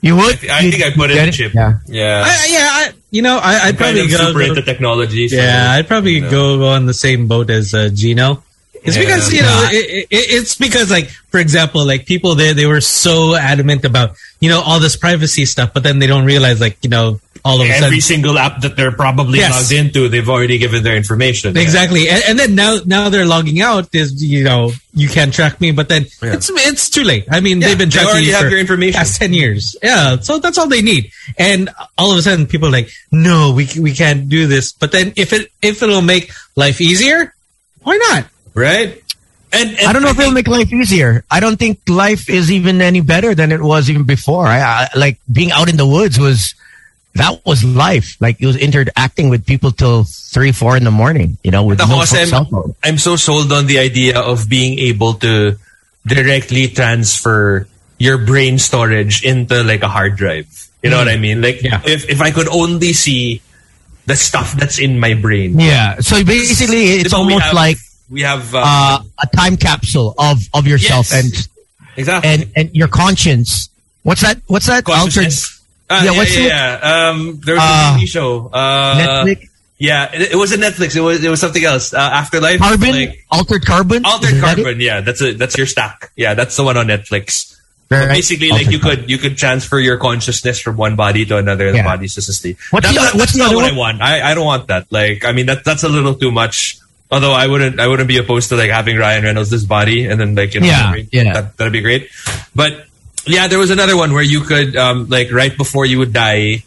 You would? I You- think I'd put you in get a chip. Yeah. Yeah. I, yeah, I, you know, I, I'd I'm kind probably of go. super go- into technology. So, yeah, I'd probably you know. go, go on the same boat as uh, Gino. It's Yeah. because you know, it, it, it's because like, for example, like people they they were so adamant about you know all this privacy stuff, but then they don't realize like you know all of a Every sudden single app that they're probably Yes. logged into, they've already given their information. Exactly, and, and then now now they're logging out is you know you can't track me, but then Yeah. it's it's too late. I mean Yeah, they've been they tracking already you have for your information. past ten years. Yeah, so that's all they need. And all of a sudden people are like, no, we we can't do this. But then if it if it'll make life easier, why not? Right? And, and I don't know if it'll make life easier. I don't think life is even any better than it was even before. I, I like being out in the woods was that was life. Like it was interacting with people till three, four in the morning. You know, with no cell I'm, phone. I'm so sold on the idea of being able to directly transfer your brain storage into like a hard drive. You know what mm. I mean? Like Yeah. if, if I could only see the stuff that's in my brain. Yeah. So basically, it's almost like we have uh, uh, a time capsule of of yourself Yes. and exactly and and your conscience. What's that? What's that? Altered Uh, Yeah, yeah, what's yeah, yeah. Um, there was Uh, a TV show. Uh, Netflix, Yeah, it, it wasn't Netflix. It was it was something else. Uh, Afterlife. carbon, Like, altered carbon, Altered Is that? Carbon. Yeah, that's a that's your stack. Yeah, that's the one on Netflix. Right. basically, like you Carbon. could you could transfer your consciousness from one body to another, and Yeah. the body's just asleep. What's That- the- that- what's that's the not other what I one? want. I, I don't want that. Like, I mean, that that's a little too much. Although I wouldn't I wouldn't be opposed to like having Ryan Reynolds this body and then like you know Yeah, yeah. That, that'd be great. But yeah, there was another one where you could um like right before you would die.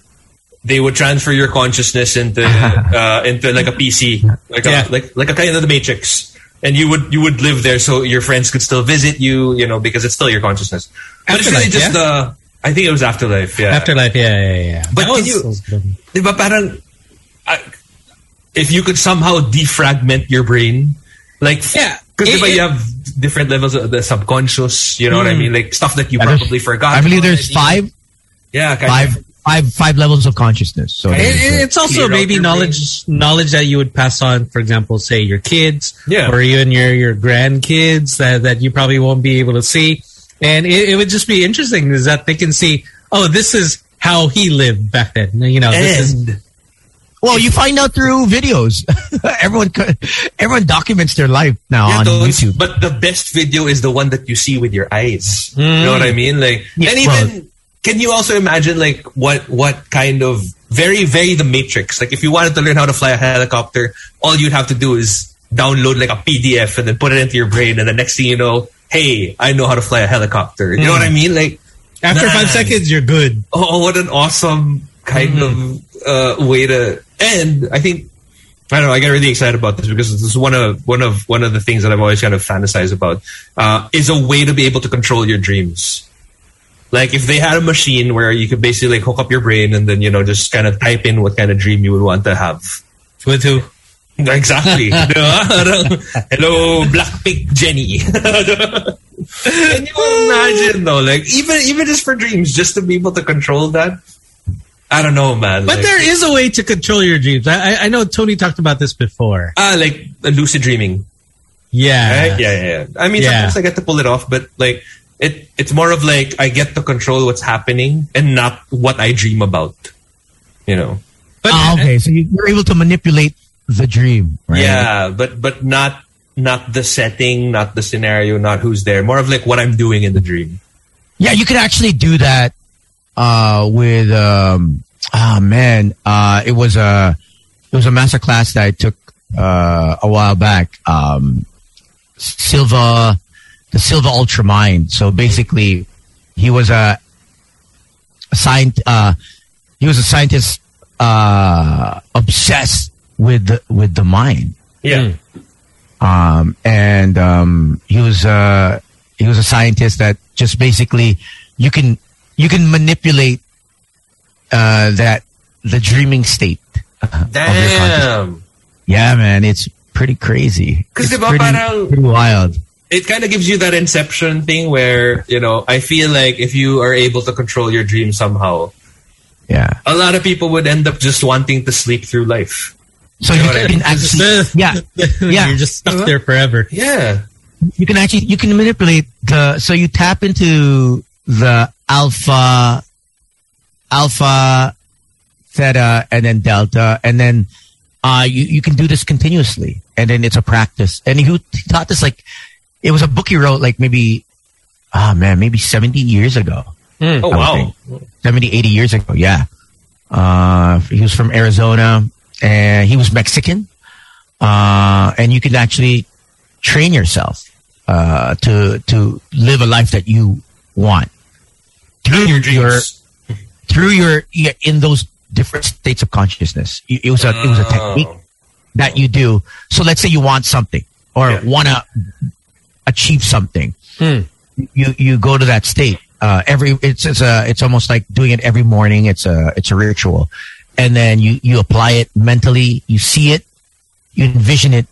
They would transfer your consciousness into (laughs) uh, into like a PC, like Yeah. a, like like a kind of the Matrix, and you would you would live there so your friends could still visit you, you know, because it's still your consciousness. But it's really just the. I think it was afterlife. Yeah. Afterlife, yeah, yeah, yeah. But That can you- Diba parang, I- if you could somehow defragment your brain, like Yeah. because It- you have different levels of the subconscious. You know what I hmm. mean? Like stuff that you Yeah, probably forgot. I believe about, there's you know? five, Yeah, kind five, of. five five five levels of consciousness. So And- and it's also maybe your knowledge knowledge that you would pass on, for example, say your kids, Yeah. or even your your grandkids that that you probably won't be able to see, and it, it would just be interesting is that they can see, oh, this is how he lived back then. You know, this is And well, you find out through videos. (laughs) everyone everyone documents their life now Yeah, on those- YouTube. But the best video is the one that you see with your eyes. You know what I hmm. mean? Like, Yeah, and even can you also imagine like what what kind of very very the Matrix? Like, if you wanted to learn how to fly a helicopter, all you'd have to do is download like a PDF and then put it into your brain, and the next thing you know, hey, I know how to fly a helicopter. You know what hmm. I mean? Like, after five seconds you're good. oh, what an awesome kind of uh, way to end. I think I don't know. I get really excited about this because this is one of one of one of the things that I've always kind of fantasized about. Uh, is a way to be able to control your dreams. Like if they had a machine where you could basically like hook up your brain and then you know just kind of type in what kind of dream you would want to have. With who? Exactly. (laughs) Hello, Blackpink Jennie. (laughs) Can you imagine though? Like even even just for dreams, just to be able to control that. I don't know, man. But Like- there is a way to control your dreams. I, I I know Tony talked about this before. ah like uh, lucid dreaming, Yeah, right? Yeah, yeah, yeah. I mean, Yeah. sometimes I get to pull it off, but like it it's more of like I get to control what's happening and not what I dream about. You know. But Ah, okay, so you- you're able to manipulate the dream, right? Yeah, but but not not the setting, not the scenario, not who's there. More of like what I'm doing in the dream. Yeah, you could actually do that uh, with um oh man, uh it was a it was a master class that I took uh a while back. Um Silva the Silva Ultramind. So basically he was a, a scient uh he was a scientist uh obsessed with the with the mind Yeah. um, and um, he was uh, he was a scientist that just basically you can you can manipulate uh, that the dreaming state. uh, of your. Damn. Yeah, man, it's pretty crazy. 'Cause It's diba pretty, parang- pretty wild. It kind of gives you that inception thing where, you know, I feel like if you are able to control your dream somehow, Yeah. a lot of people would end up just wanting to sleep through life. So You you know what I can mean? actually yeah (laughs) yeah you're just stuck there forever. Yeah. you can actually you can manipulate the so you tap into the alpha alpha theta and then delta and then uh you, you can do this continuously and then it's a practice. And he, he taught this like it was a book he wrote like maybe ah man maybe 70 years ago. Oh, wow. think. 70 80 years ago yeah. Uh he was from arizona and he was mexican uh and you can actually train yourself uh, to to live a life that you want through Your dreams. through your yeah, in those different states of consciousness. It was a it was a technique Oh. that you do. So let's say you want something or Yeah. want to achieve something. You you go to that state. Uh, every it's it's a it's almost like doing it every morning. It's a it's a ritual, and then you you apply it mentally. You see it, you envision it,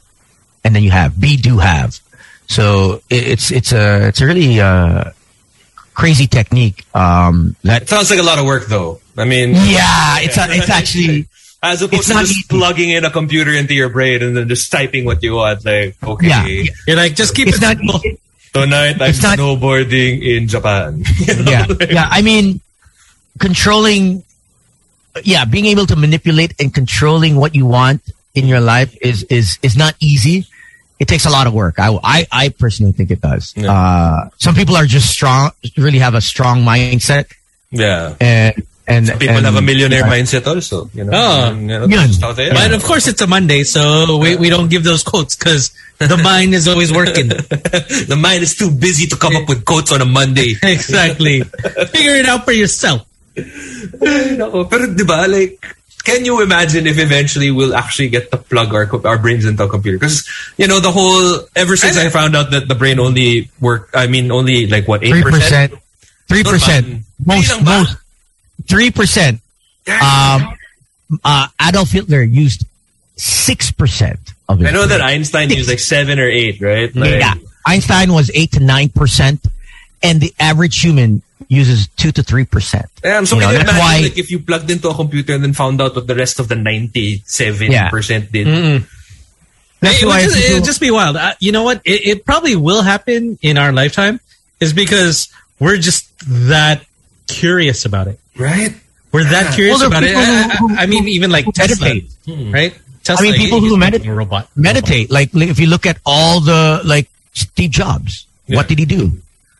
and then you have be do have. So it, it's it's a it's a really uh, crazy technique. Um, that It sounds like a lot of work though. I mean, yeah, it's a, it's actually as opposed it's to not just easy. plugging in a computer into your brain and then just typing what you want. Like, okay, Yeah. You're like, just keep it's it not simple. tonight I'm It's not- snowboarding in Japan. (laughs) You know? yeah yeah i mean controlling yeah being able to manipulate and controlling what you want in your life is is is not easy it takes a lot of work i i, I personally think it does Yeah. uh some people are just strong really have a strong mindset Yeah. and and People and- have a millionaire yeah. mindset also. You know? Oh. And, you know, Yun. just out there. But of course, it's a Monday, so we, we don't give those quotes because the (laughs) mind is always working. the mind is too busy to come up with quotes on a Monday. (laughs) exactly. Figure it out for yourself. (laughs) Nako, Pero di ba, like, can you imagine if eventually we'll actually get to plug our our brains into a computer? Because you know the whole ever since I found out that the brain only work, I mean only like what eight Three percent, three percent, most Hindi lang ba? most three percent. Um, uh, Adolf Hitler used six percent of it. I know that Einstein used like seven or eight, right? Like, yeah, Einstein was eight to nine percent, and the average human uses two to three percent. Yeah, so You know, can you that's imagine why- like if you plugged into a computer and then found out what the rest of the ninety-seven percent did? That's it, why just, people- it'd just be wild. Uh, you know what? It, it probably will happen in our lifetime, is because we're just that curious about it. Right? We're that curious Well, about it. people I, who- I- I mean, even like Tesla, meditate. right? Tesla, I mean, people who meditate, medit- making a robot meditate. Like if you look at all the like Steve Jobs, what did he do?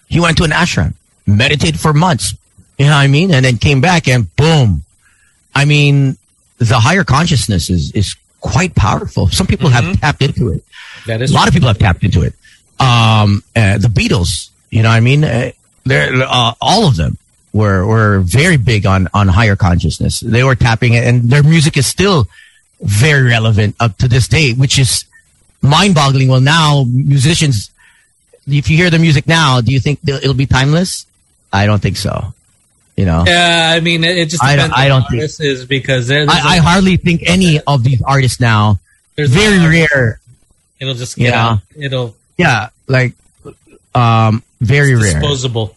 He went to an ashram, meditated for months. You know what I mean? And then came back and boom. I mean, the higher consciousness is is quite powerful. Some people have tapped into it. That A is lot of people have tapped into it. Um, uh, the Beatles, you know what I mean? Uh, they're, uh, all of them were, were very big on, on higher consciousness. They were tapping it and their music is still very relevant up to this day, which is mind boggling. Well, now musicians, if you hear the music now, do you think it'll be timeless? I don't think so. You know, Yeah, I mean, it, it just I don't- I don't think- this is because there, there's I, hardly think any of these artists now, there's very rare. It'll just get Yeah. out. It'll Yeah. Like, um, very rare. disposable.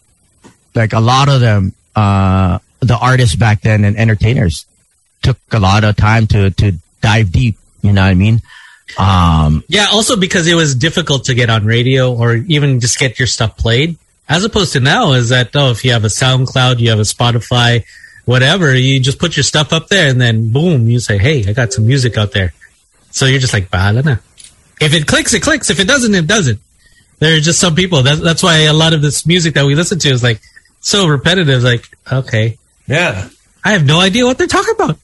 like a lot of them, uh, the artists back then and entertainers took a lot of time to, to dive deep. You know what I mean? Um, Yeah, also because it was difficult to get on radio or even just get your stuff played. As opposed to now is that, oh, if you have a SoundCloud, you have a Spotify, whatever, you just put your stuff up there and then boom, you say, hey, I got some music out there. So you're just like, bahala na. If it clicks, it clicks. If it doesn't, it doesn't. There are just some people. That's, that's why a lot of this music that we listen to is like so repetitive. Like, okay, Yeah. I have no idea what they're talking about.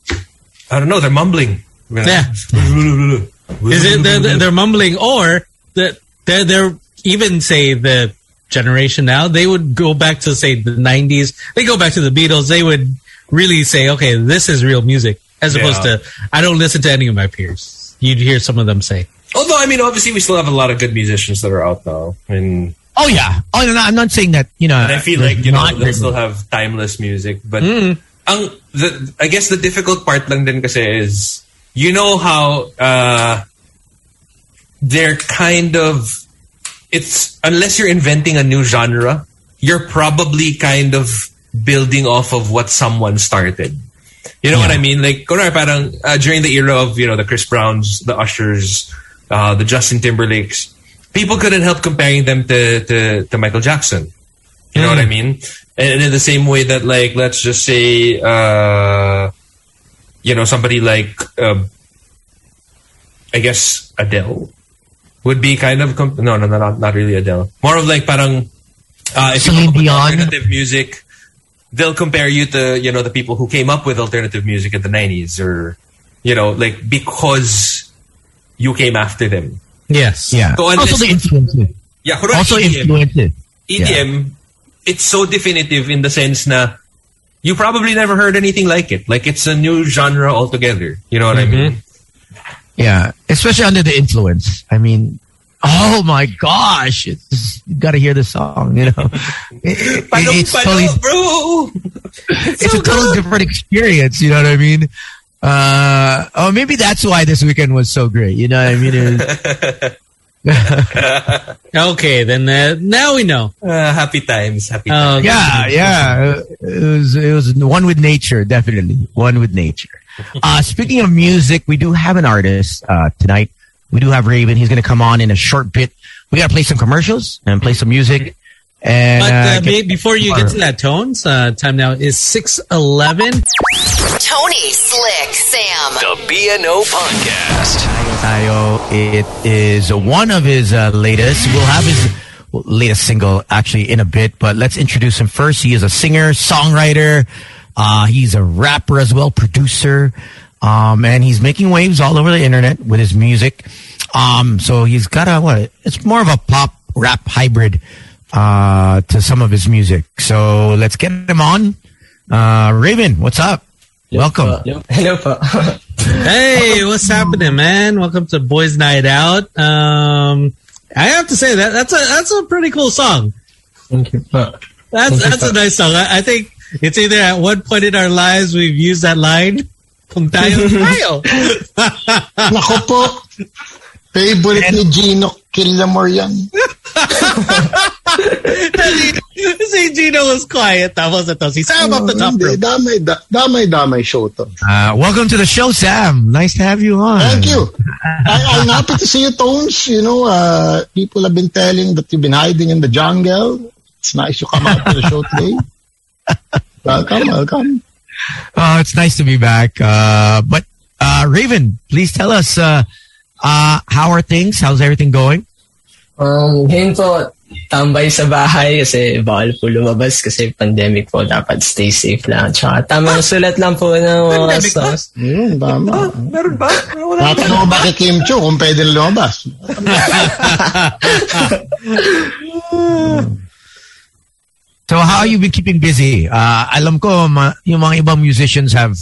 I don't know. They're mumbling. Yeah. (laughs) Is it they're, they're- they're mumbling or that they're they're even say the generation now they would go back to say the 90s they go back to the Beatles they would really say okay this is real music as opposed Yeah. to I don't listen to any of my peers you'd hear some of them say Although, I mean, obviously, we still have a lot of good musicians that are out now. I mean, oh yeah. Oh, no, no, I'm not saying that, you know, and I feel like, you know, they'll still have timeless music. But Mm. ang, the, I guess the difficult part lang din kasi is, you know how uh, they're kind of, it's, unless you're inventing a new genre, you're probably kind of building off of what someone started. You know what I mean? Like, kunwari parang uh, during the era of, you know, the Chris Browns, the Ushers, uh, the Justin Timberlakes, people couldn't help comparing them to, to, to Michael Jackson. You know what I mean? And in the same way that, like, let's just say, uh, you know, somebody like, uh, I guess, Adele would be kind of, comp- no, no, no, not, not really Adele. More of like parang, uh, if you Celine come up with Dion. alternative music, they'll compare you to, you know, the people who came up with alternative music in the 90s or, you know, like, because you came after them. yes Yeah. So also unless- the influences. Yeah, kunwari Also EDM. influences. EDM, it's so definitive in the sense na you probably never heard anything like it. Like it's a new genre altogether. You know what I mean? Yeah. Especially under the influence. I mean, oh my gosh. It's, you gotta hear the song, you know. It- it- it's totally bro. (laughs) it's a totally different experience. You know what I mean? Uh, oh, maybe that's why this weekend was so great. You know what I mean? It was- (laughs) (laughs) okay then uh, now we know Uh, happy times, happy Oh, times. yeah, yeah. It was it was one with nature, definitely one with nature. (laughs) Uh, speaking of music, we do have an artist uh, tonight. We do have Raven. He's going to come on in a short bit. We got to play some commercials and play some music. And but uh, uh, get- before you get to that tones uh, time now is 611 Tony, Slick, Sam. The BNO Podcast. Tayo. It is one of his uh, latest. We'll have his latest single actually in a bit, but let's introduce him first. He is a singer, songwriter. Uh, he's a rapper as well, producer. Um, and he's making waves all over the internet with his music. Um, so he's got a, what? It's more of a pop rap hybrid, uh, to some of his music. So let's get him on. Uh, Raven, what's up? Welcome. Hello po. (laughs) Hey, what's happening, man? Welcome to Boys Night Out. Um, I have to say that that's a that's a pretty cool song. Thank you po. That's Thank you that's a nice song. I, I think it's either at one point in our lives we've used that line. Kung tayo, (laughs) tayo. (laughs) Nako po. Favorite ni Gino Killamore yan. (laughs) si Gino was quiet. Tapos ito, si Sam up the top Hindi, rope. damay, da- damay, damay show to. Uh, welcome to the show, Sam. Nice to have you on. Thank you. I, I'm happy to see you, Tones. You know, uh, people have been telling that you've been hiding in the jungle. It's nice you come out to the show today. (laughs) Welcome, welcome. Oh, it's nice to be back. Uh, but uh, Raven, please tell us uh, how are things? How's everything going? Um, ngayon po, tambay sa bahay kasi bawal po lumabas kasi pandemic po. Dapat stay safe lang. Tsaka tamang sulat lang po ng mga Pandemic ba? songs. Hmm, tama. Meron ba? Tatanong ko ba kay Kim Cho kung pwede lumabas? (laughs) So how have you been keeping busy? Uh, alam ko ma- yung mga ibang musicians have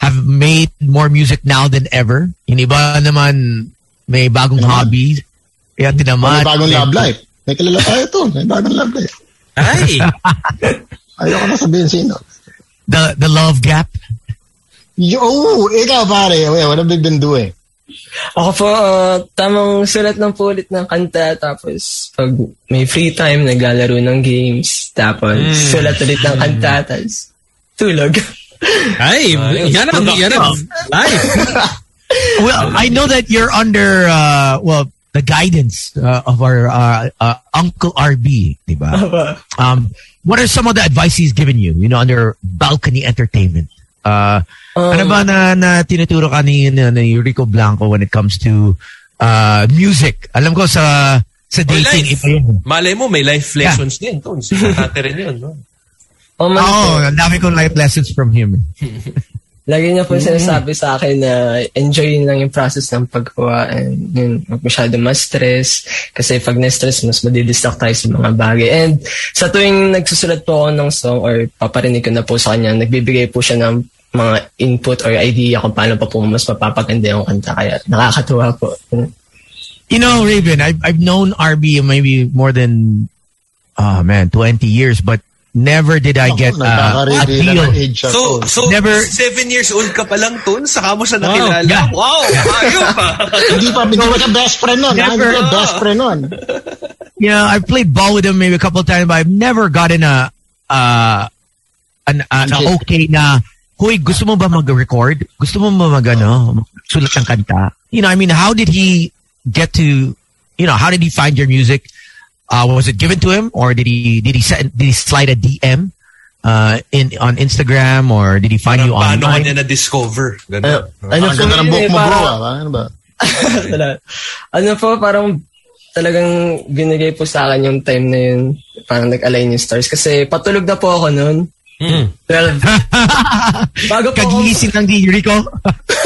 have made more music now than ever. Yung iba naman may bagong hobby. Kaya May tinamat. bagong love life. May kilala tayo to. May bagong love life. Ay! (laughs) Ayoko na sabihin sino. The, the love gap. Yo, oh, ikaw pare. Wait, what have you been doing? Ako po, uh, tamang sulat ng po ulit ng kanta. Tapos, pag may free time, naglalaro ng games. Tapos, hmm. sulat ulit ng kanta. Hmm. Tapos, tulog. (laughs) Ay! Yan ang, yan ang life. Well, I know that you're under uh, well the guidance uh, of our uh, uh, Uncle RB, diba? (laughs) Um, what are some of the advice he's given you? You know, under balcony entertainment. Uh, ano ba na, na tinuturo ka ni, ni Rico Blanco when it comes to uh, music? Alam ko sa sa dating life. iba yun. Malay mo, may life lessons din. Tons. Importante rin yun. No? O man po, Oh, ang dami kong life lessons from him. Lagi niya po sinasabi sa akin na enjoy lang yung process ng paggawa and yun, huwag masyado ma-stress kasi pag na-stress, mas madidistract tayo sa mga bagay. And sa tuwing nagsusulat po ako ng song or paparinig ko na po sa kanya, nagbibigay po siya ng mga input or idea kung paano pa po mas mapapaganda yung kanta. Kaya nakakatuwa po. You know, Raven, I've, I've known RB maybe more than, oh man, 20 years, but never did I get uh, a Nagkaka-reveal deal. ng age So, so Never- seven years old ka pa lang, Ton? Saka mo siya nakilala? yeah. Wow! Ayun pa! (laughs) Hindi pa, hindi pa siya best friend nun. ha? Hindi Never. siya best friend nun. Yeah, I've played ball with him maybe a couple of times, but I've never gotten a uh an, an Okay. okay na Hoy, gusto mo ba mag-record? Gusto mo ba mag ano, sulat ng kanta? You know, I mean, how did he get to you know, how did he find your music? Uh, was it given to him or did he did he send, did he slide a DM uh in on Instagram or did he find you online? Paano ka online? niya na-discover? Ano, Ganun. ano Ang po ng yun book eh, mo, bro. ah. Ano ba? (laughs) Ano po, parang talagang binigay po sa akin yung time na yun. Parang nag-align yung stars. Kasi patulog na po ako noon. Hmm. 12. (laughs) Bago po Kagigising ng di Rico?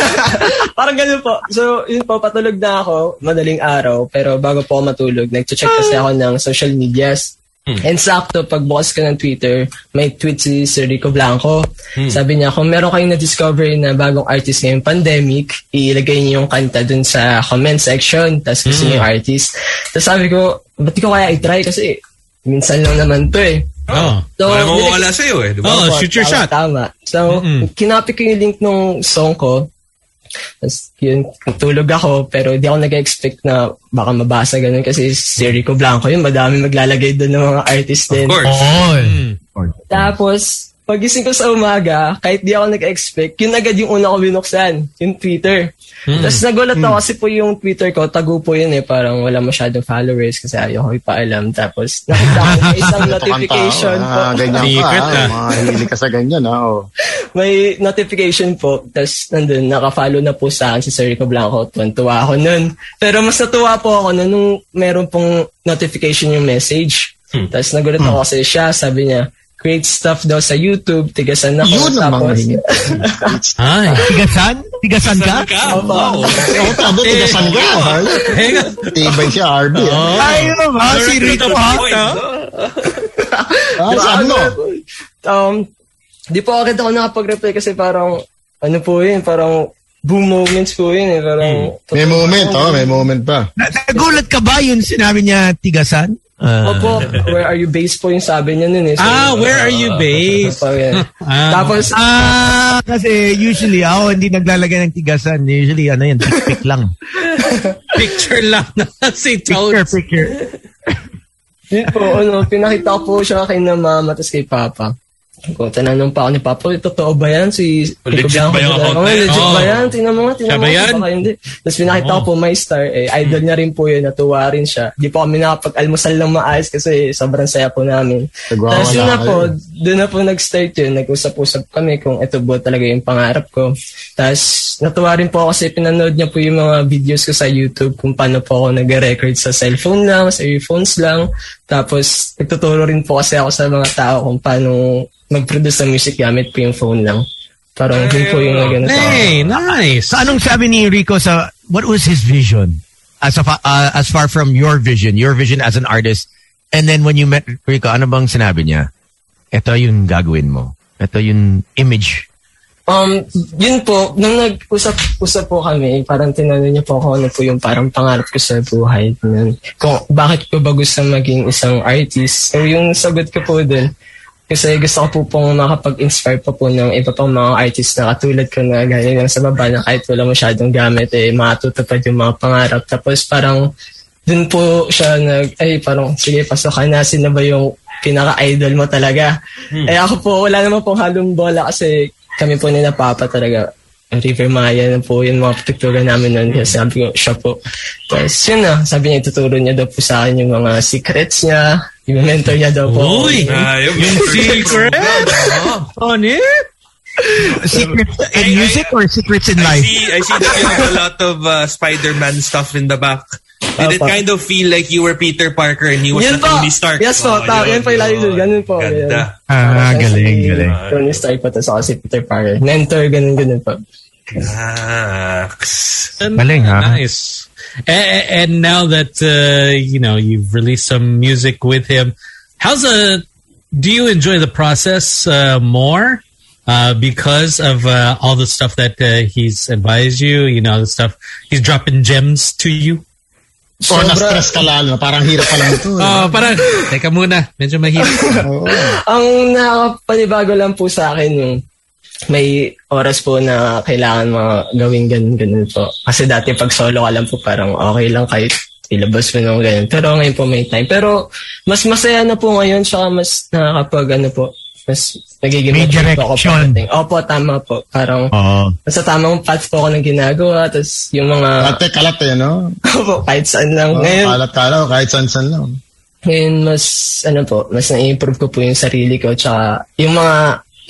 (laughs) parang ganun po. So, yun po, patulog na ako, madaling araw. Pero bago po ako matulog, nag-check kasi ako ng social medias. And sakto, pagbukas ko ng Twitter, may tweet si Sir Rico Blanco. Sabi niya, kung meron kayong na-discover na bagong artist ngayong pandemic, ilagay niyo yung kanta dun sa comment section, tapos gusto niyo yung artist. Tapos sabi ko, ba't ko kaya i-try? Kasi minsan lang naman to eh. Oh. So, Wala mo nilag- wala sa'yo eh. Di ba? Oh, shoot your tama, shot. Tama. So, kinopy ko yung link nung song ko. Tapos, yun, tulog ako, pero di ako nag-expect na baka mabasa ganun kasi si Rico Blanco yun, madami maglalagay doon ng mga artist din. Of course. Oh. Tapos, pagising ko sa umaga, kahit di ako nag-expect, yun agad yung una ko binuksan, yung Twitter. Tapos nagulat ako kasi po yung Twitter ko, tago po yun eh, parang wala masyadong followers kasi ayaw ko ipaalam. Tapos (laughs) nakita ko isang notification tao, po. ah, ganyan Secret, ka. ah. ah. Mga hilig ka sa ganyan. ah, oh. (laughs) may notification po. Tapos nandun, nakafollow na po sa akin si Sir Rico Blanco. Tuwan-tuwa ako nun. Pero mas natuwa po ako nun nung meron pong notification yung message. Tapos nagulat ako kasi siya, sabi niya, great stuff daw sa YouTube, tigasan ako. Yun ang mga. (laughs) Ay. Tigasan? Tigasan ka? Wow. Oo, tabi, tigasan ka. ah. Tibay siya, RB. ah. Ay, ano ba? Si Rico ha? Ah, saan mo? Um, di po agad ako nakapag-reply kasi parang, ano po yun, parang boom moments po yun eh. Parang, May moment, oh, may moment pa. Na- Nagulat ka ba yun sinabi niya tigasan? Ah. Opo, where are you based po yung sabi niya nun eh. So, Ah, where are you based? Opo, yan. Ah. Tapos, Ah, kasi usually ako hindi naglalagay ng tigasan. Usually ano yan, pick lang. (laughs) Picture lang na si Picture, Toads. picture. Yun po, ano, pinakita ko po siya kay na mama tapos kay papa. Ko, tinanong pa ako ni Papa, "Uy, totoo ba yan? Si Legit ba yung ba? account na legit ba Oo. yan? Tingnan mo nga, Siya mo ba nga, baka hindi. Tapos pinakita ko po my star, eh, idol niya rin po yun, natuwa rin siya. Di po kami nakapag-almusal ng maayos kasi sobrang saya po namin. Tapos yun na po, doon na po nag-start yun. Nag-usap-usap kami kung ito ba talaga yung pangarap ko. Tapos natuwa rin po ako kasi pinanood niya po yung mga videos ko sa YouTube kung paano po ako nag-record sa cellphone lang, sa earphones lang. Tapos nagtuturo rin po kasi ako sa mga tao kung paano mag-produce ng music gamit po yung phone lang. Parang yun po yung nagano sa Hey, nice. So anong sabi ni Rico sa what was his vision as of, uh, as far from your vision, your vision as an artist, and then when you met Rico, ano bang sinabi niya? Ito yung gagawin mo. Ito yung image. Um, yun po, nung nag-usap-usap po kami, parang tinanong niya po ako ano po yung parang pangarap ko sa buhay. Ganun. Kung bakit ko ba gusto maging isang artist. So yung sagot ko po dun, kasi gusto ko po pong makapag-inspire pa po ng iba pang mga artist na katulad ko na gaya lang sa baba na kahit wala masyadong gamit, eh, matutupad yung mga pangarap. Tapos parang dun po siya nag, ay parang sige pasokan na, sino ba yung pinaka-idol mo talaga? Eh ako po, wala naman pong halong bola kasi kami po ni na Papa talaga. River Maya na po yung mga pagtutugan namin noon. Kaya sabi ko, siya po. Tapos yun na, sabi niya, ituturo niya daw po sa akin yung mga secrets niya. Yung mentor niya daw po. Uy! Ah, yung, Yung secret? On it? (laughs) Secrets in I- music or secrets in I life? see, I see that you have a lot of uh, Spider-Man stuff in the back. Did it kind of feel like you were Peter Parker and he was Yan the po. Tony Stark? Yes po, Oh, tama. Yan po yung lagi doon. Ganun po. Ganda. Ah, Siya galing, si galing. Tony Stark po, tapos ako si Peter Parker. Mentor, ganun, ganun po. Relax. Galing, ha? Nice. And, and now that uh, you know you've released some music with him, how's a? Do you enjoy the process uh, more uh, because of uh, all the stuff that uh, he's advised you? You know, the stuff he's dropping gems to you. So, na-stress ka lalo. Parang hirap pa lang ito. eh. Oh, parang teka muna, medyo mahirap. (laughs) Oo. Ang nakapanibago lang po sa akin yung may oras po na kailangan mga gawing ganun, ganun po. Kasi dati pag solo ka lang po parang okay lang kahit ilabas mo nung ganun. Pero ngayon po may time. Pero mas masaya na po ngayon tsaka mas nakakapag ano po, mas nagiging May ako direction. pagdating. Opo, tama po. Parang Oo. nasa tamang path po ako ng ginagawa. Tapos yung mga, Dati kalat eh, no? (laughs) opo, kahit saan lang. Oh, Ngayon, Kalat-kalat, kahit saan-saan lang. ngayon mas ano po, mas na-improve ko po yung sarili ko tsaka yung mga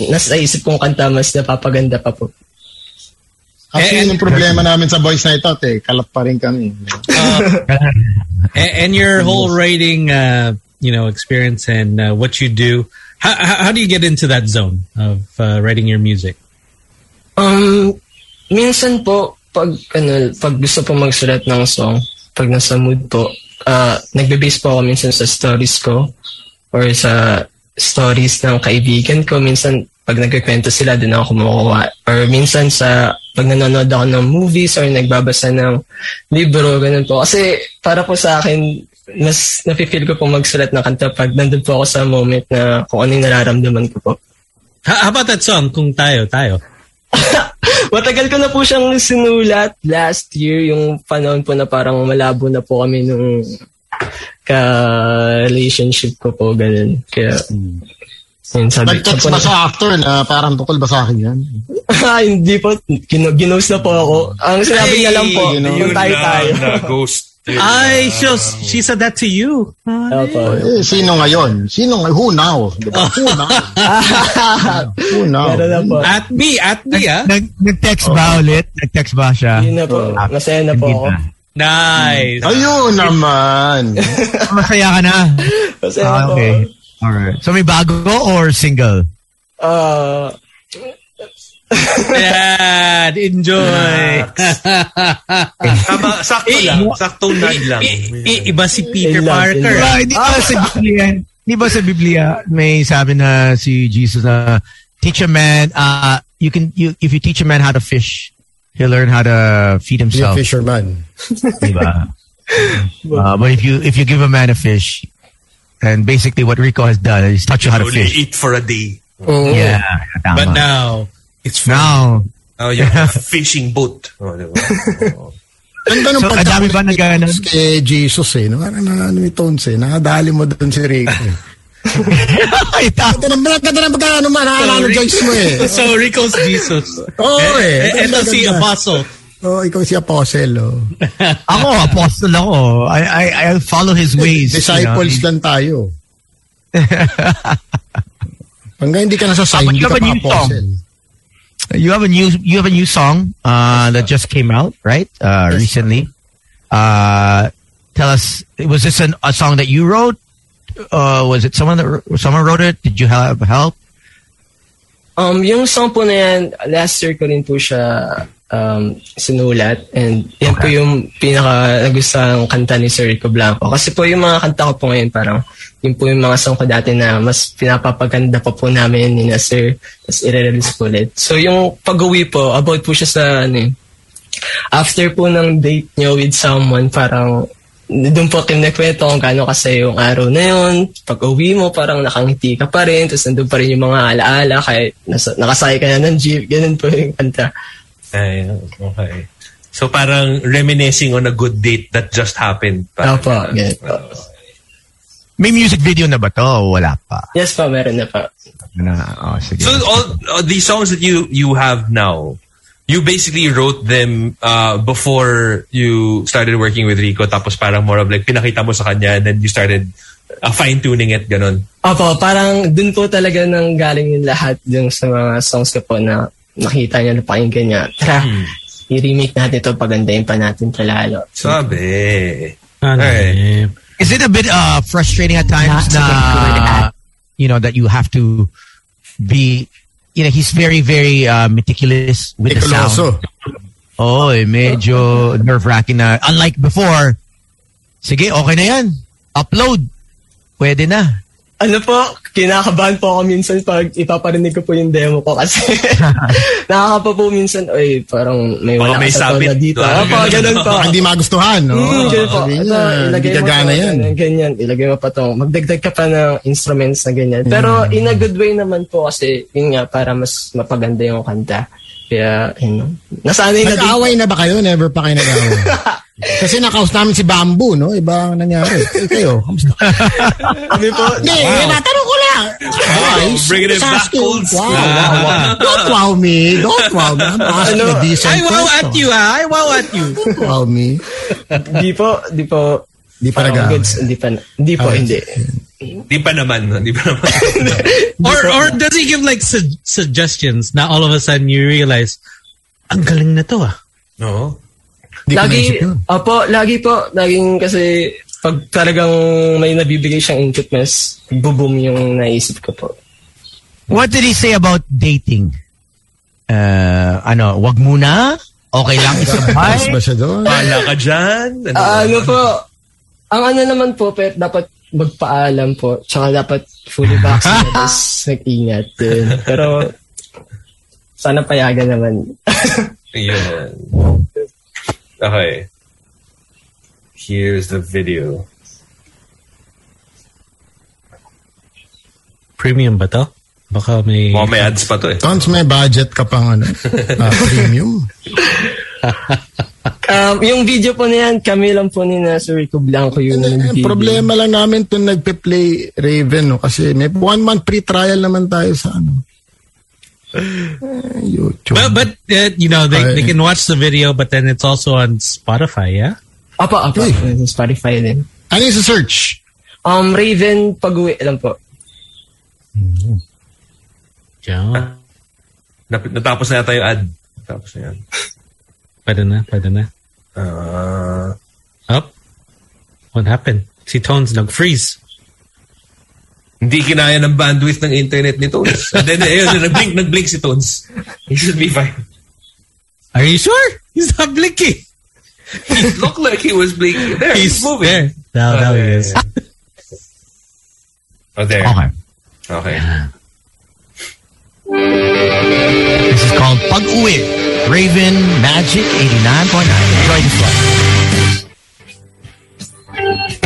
nasa isip kong kanta mas napapaganda pa po. Kasi Eh, yun yung problema namin sa boys na ito, te. Kalat pa rin kami. and, (laughs) and your whole writing, uh, you know, experience and uh, what you do. How, how, do you get into that zone of uh, writing your music? Um, minsan po, pag, ano, pag gusto po magsulat ng song, pag nasa mood po, uh, nagbe-base po ako minsan sa stories ko or sa stories ng kaibigan ko. Minsan, pag nagkikwento sila, doon ako kumukuha. Or minsan sa pag nanonood ako ng movies or nagbabasa ng libro, ganun po. Kasi para po sa akin, mas napifeel ko po magsulat ng kanta pag nandun po ako sa moment na kung ano yung nararamdaman ko po. How, about that song, Kung Tayo, Tayo? (laughs) Matagal ko na po siyang sinulat last year, yung panahon po na parang malabo na po kami nung ka-relationship ko po, ganun. Kaya, yun sabi ko Nag-text po ba na, sa actor na parang tukol ba sa akin yan? (laughs) Ah, hindi po, gino, ginost na po ako. Ang sinabi niya lang po, yung Yun tayo ghost. I, she, she said that to you. Opo. Eh, sino ngayon? Sino ngayon? Who now? Di ba? (laughs) Who now? Who now? At me, at me, ah. Nag, nag-text ba ulit? Nag-text ba siya? Yun na po. Masaya na po ako. na. Nice. Ayun naman. (laughs) Masaya ka na. Masaya na Ah, po. okay. Alright. So may bago or single? Ah, (laughs) Dad, enjoy. Tama, sakto (laughs) lang. Eh, Saktong nod lang. I- i- iba si Peter Parker. in Diba, ba sa ah. Biblia, di ba sa Biblia may sabi na si Jesus na teach a man, uh, you can, you, if you teach a man how to fish, he'll learn how to feed Be a himself. fisherman. Diba? uh, but if you, if you give a man a fish, and basically what Rico has done is taught you how to Only fish. eat for a day. Oh. Yeah. tama. But now, it's for Now, Oh, you have a fishing boat. Oh, diba? Oh. (laughs) Ganda ng So, ang dami ba Tones kay Jesus eh. No? Parang na, ano ni Tones eh. Nakadali mo doon si Rico eh. (laughs) Ay, Ganda ng, ganda ng pagka, ano, naalala Joyce mo eh. (laughs) So, Rico's Jesus. Oo eh. Eh, Ito Ganda, si ganda. Apostle. Oo, ikaw si Apostle. Oh. ako, apostle ako. I, I, I follow his ways. Disciples you know. lang tayo. Hanggang hindi ka nasa-sign, hindi ka pa yung apostle. You have a new you have a new song uh, that just came out, right? Uh, recently. Uh, tell us, was this an, a song that you wrote? Uh, was it someone that someone wrote it? Did you have help? Um, yung song po na yan, last year ko rin po siya um, sinulat. And yan po yung pinaka nagustuhan kanta ni Sir Rico Blanco. Kasi po yung mga kanta ko po ngayon, parang yun po yung mga song ko dati na mas pinapapaganda pa po namin ni na Sir. Tapos i-release po ulit. So yung pag-uwi po, about po siya sa ano eh, after po ng date nyo with someone, parang doon po kinikwento kung gaano kasi yung araw na yun. Pag uwi mo, parang nakangiti ka pa rin. Tapos nandun pa rin yung mga alaala kahit nasa, nakasakay ka na ng jeep. Ganun po yung kanta. Ay, okay. So parang reminiscing on a good date that just happened. Parang, Opo, ganun po. May music video na ba to? o Wala pa. Yes pa, meron na pa. Na, oh, sige. So all uh, these songs that you you have now, you basically wrote them uh, before you started working with Rico. Tapos parang more of like pinakita mo sa kanya, and then you started uh, fine tuning it, ganon. Opo, parang dun po talaga nang galing yung lahat dun sa mga songs ko po na nakita niya, napakinggan niya. Tara, i-remake natin ito, pagandahin pa natin ito lalo. Sabi. Ano Alright. eh. Is it a bit uh, frustrating at times Not na, at. you know, that you have to be, you know, he's very, very uh, meticulous with the sound. Oh, eh, medyo nerve-wracking na. Unlike before, sige, okay na yan. Upload. Pwede na. Ano po, kinakabahan po ako minsan pag ipaparinig ko po yung demo ko kasi (laughs) (laughs) nakakapa po minsan, oy, parang may wala may sabit. tono dito. Ano, Opo, ganun. ganun. Baka hindi magustuhan, no? Mm, ganun po. Ito, ilagay mo to, yan. ganyan, ganyan. Ilagay mo pa to. Magdagdag ka pa ng instruments na ganyan. Pero in a good way naman po kasi yun nga, para mas mapaganda yung kanta. Kaya, yun, know, nasanay na din. Nag-away na ba kayo? Never pa kayo nag-away. (laughs) Kasi nakaus namin si Bamboo, no? Iba ang nangyari. Eh, kayo, kamusta? (laughs) Kami po, Hindi, wow. natanong ko lang. Guys, bringing it back old Wow, school. wow, wow. Don't wow me. Don't wow me. I'm asking Ano, a decent I wow question. at you, ha? I wow at you. Don't wow me. di po, di po, Di pa nag-away. goods, hindi pa, hindi po, Ah, hindi. Di pa naman, no? Di pa naman. (laughs) Or or does he give like su- suggestions na all of a sudden you realize, ang galing na to ah. no? Di Lagi, opo, lagi po, laging kasi pag talagang may nabibigay siyang input, mas boom yung naisip ko po. What did he say about dating? Uh, ano, wag muna? Okay lang (laughs) Mas isabay? ba siya doon? Pala ka dyan? Ano? Ah, ano po, ang ano naman po, pero dapat magpaalam po, tsaka dapat fully vaccinated, (laughs) tapos nag-ingat din. Pero, sana payagan naman. Yun. Okay. Here's the video. Premium ba to? Baka may... Mukhang may ads pa to eh. Tons may budget ka pang ano, (laughs) ah, premium. (laughs) um, yung video po na yan, kami lang po ni na Sir Rico Blanco yung Eh, nag-video. problema lang namin itong nagpe-play Raven, no? Kasi may one month free trial naman tayo sa ano. Eh, YouTube. But, but uh, you know, they, Ay. they can watch the video, but then it's also on Spotify, yeah? Apo, Uy. sa Spotify din. ano yung search? Um, Raven, pag-uwi lang po. Yeah. Nap- natapos na yata yung ad. Natapos na yan. (laughs) Pwede na, pwede na. Uh, Up. What happened? Si Tones nag-freeze. hindi kinaya ng bandwidth ng internet ni Tones. (laughs) And then, ayun, nag-blink, nag-blink si Tones. He should be fine. Are you sure? He's not blinking. He looked like he was blinking. There, he's, moving. there. Now, now he is. Oh, there. Okay. Okay. This is called Pag-uwi. Raven Magic 89.9. Enjoy this one.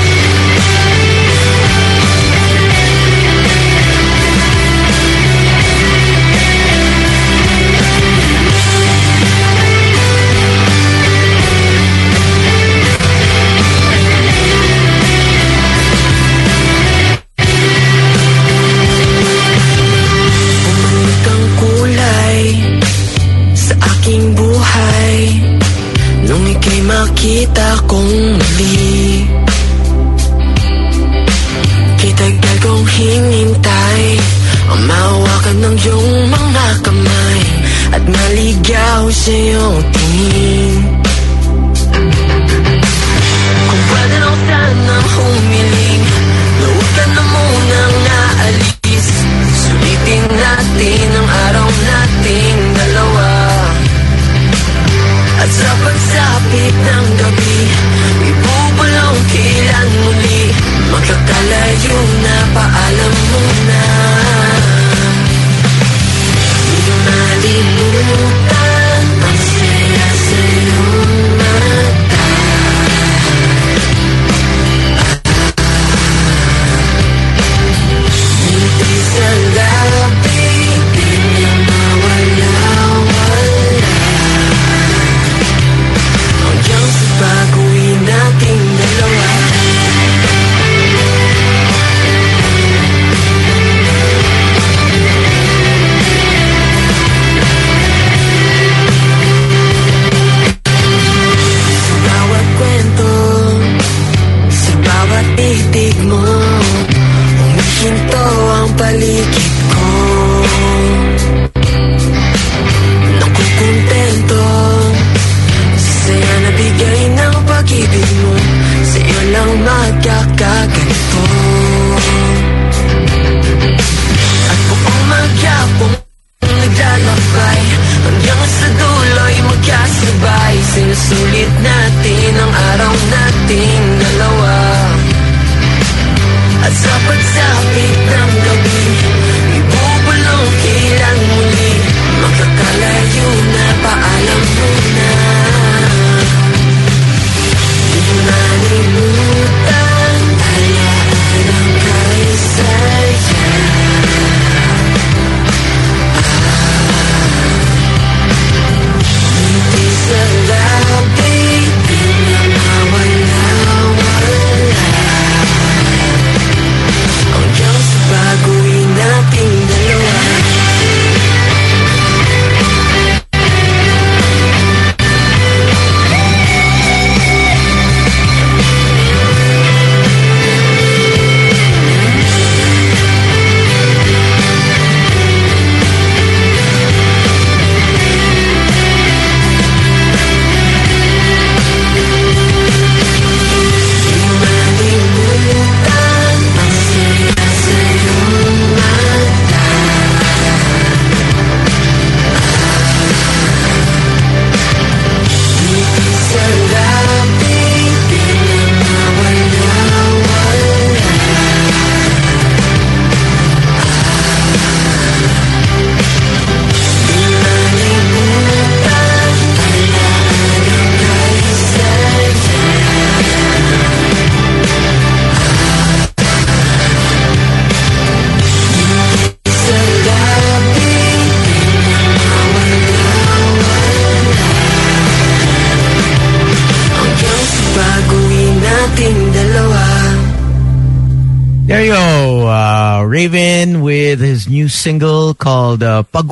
Maligaw sa iyong tingin Kung pwede lang sanang humiling Na huwag ka na munang naalis Sulitin natin ang araw nating dalawa At sa pagsapit ng gabi Ibubulong kailan muli Magkakalayo na paalam mo na Di ko malimutan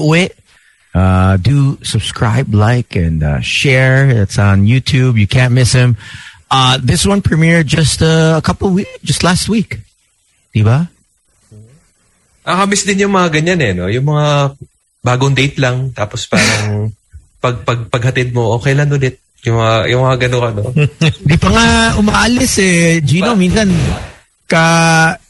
Pag-uwi. Uh, do subscribe, like, and uh, share. It's on YouTube. You can't miss him. Uh, this one premiered just uh, a couple weeks, just last week. Diba? Nakakamiss din yung mga ganyan eh, no? Yung mga bagong date lang, tapos parang (laughs) pag, pag, paghatid mo, okay lang ulit. Yung mga, yung mga gano'n ano. Di pa nga umaalis eh. Gino, minsan ka,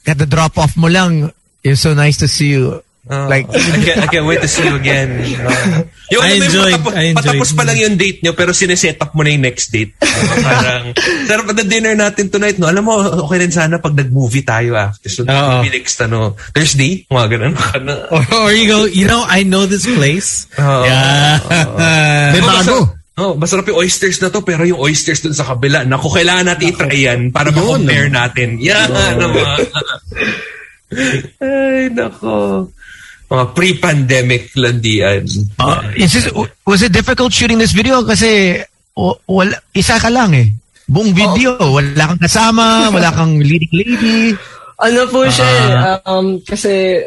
kada drop off mo lang, it's so nice to see you. Oh, like, I can't, I can't wait to see you again. Uh, (laughs) yung I yung enjoyed- patapos, I enjoyed. patapos pa lang yung date nyo, pero sineset up mo na yung next date. Uh, (laughs) parang, sarap na dinner natin tonight, no? Alam mo, okay rin sana pag nag-movie tayo after. So, Oo. movie next, ano, Thursday, mga ganun. (laughs) Ano, Or, or you go, you know, I know this place. Oo. yeah. May Oh, bago. Oh, masarap yung oysters na to, pero yung oysters dun sa kabila, naku, kailangan natin i-try yan para ma-compare natin. Yan naman. Ay, nako. Mga pre-pandemic landian. Uh, is this, was it difficult shooting this video? Kasi w- wala, isa ka lang eh. Buong video, wala kang kasama, wala kang leading lady. Ano po siya, eh, um, kasi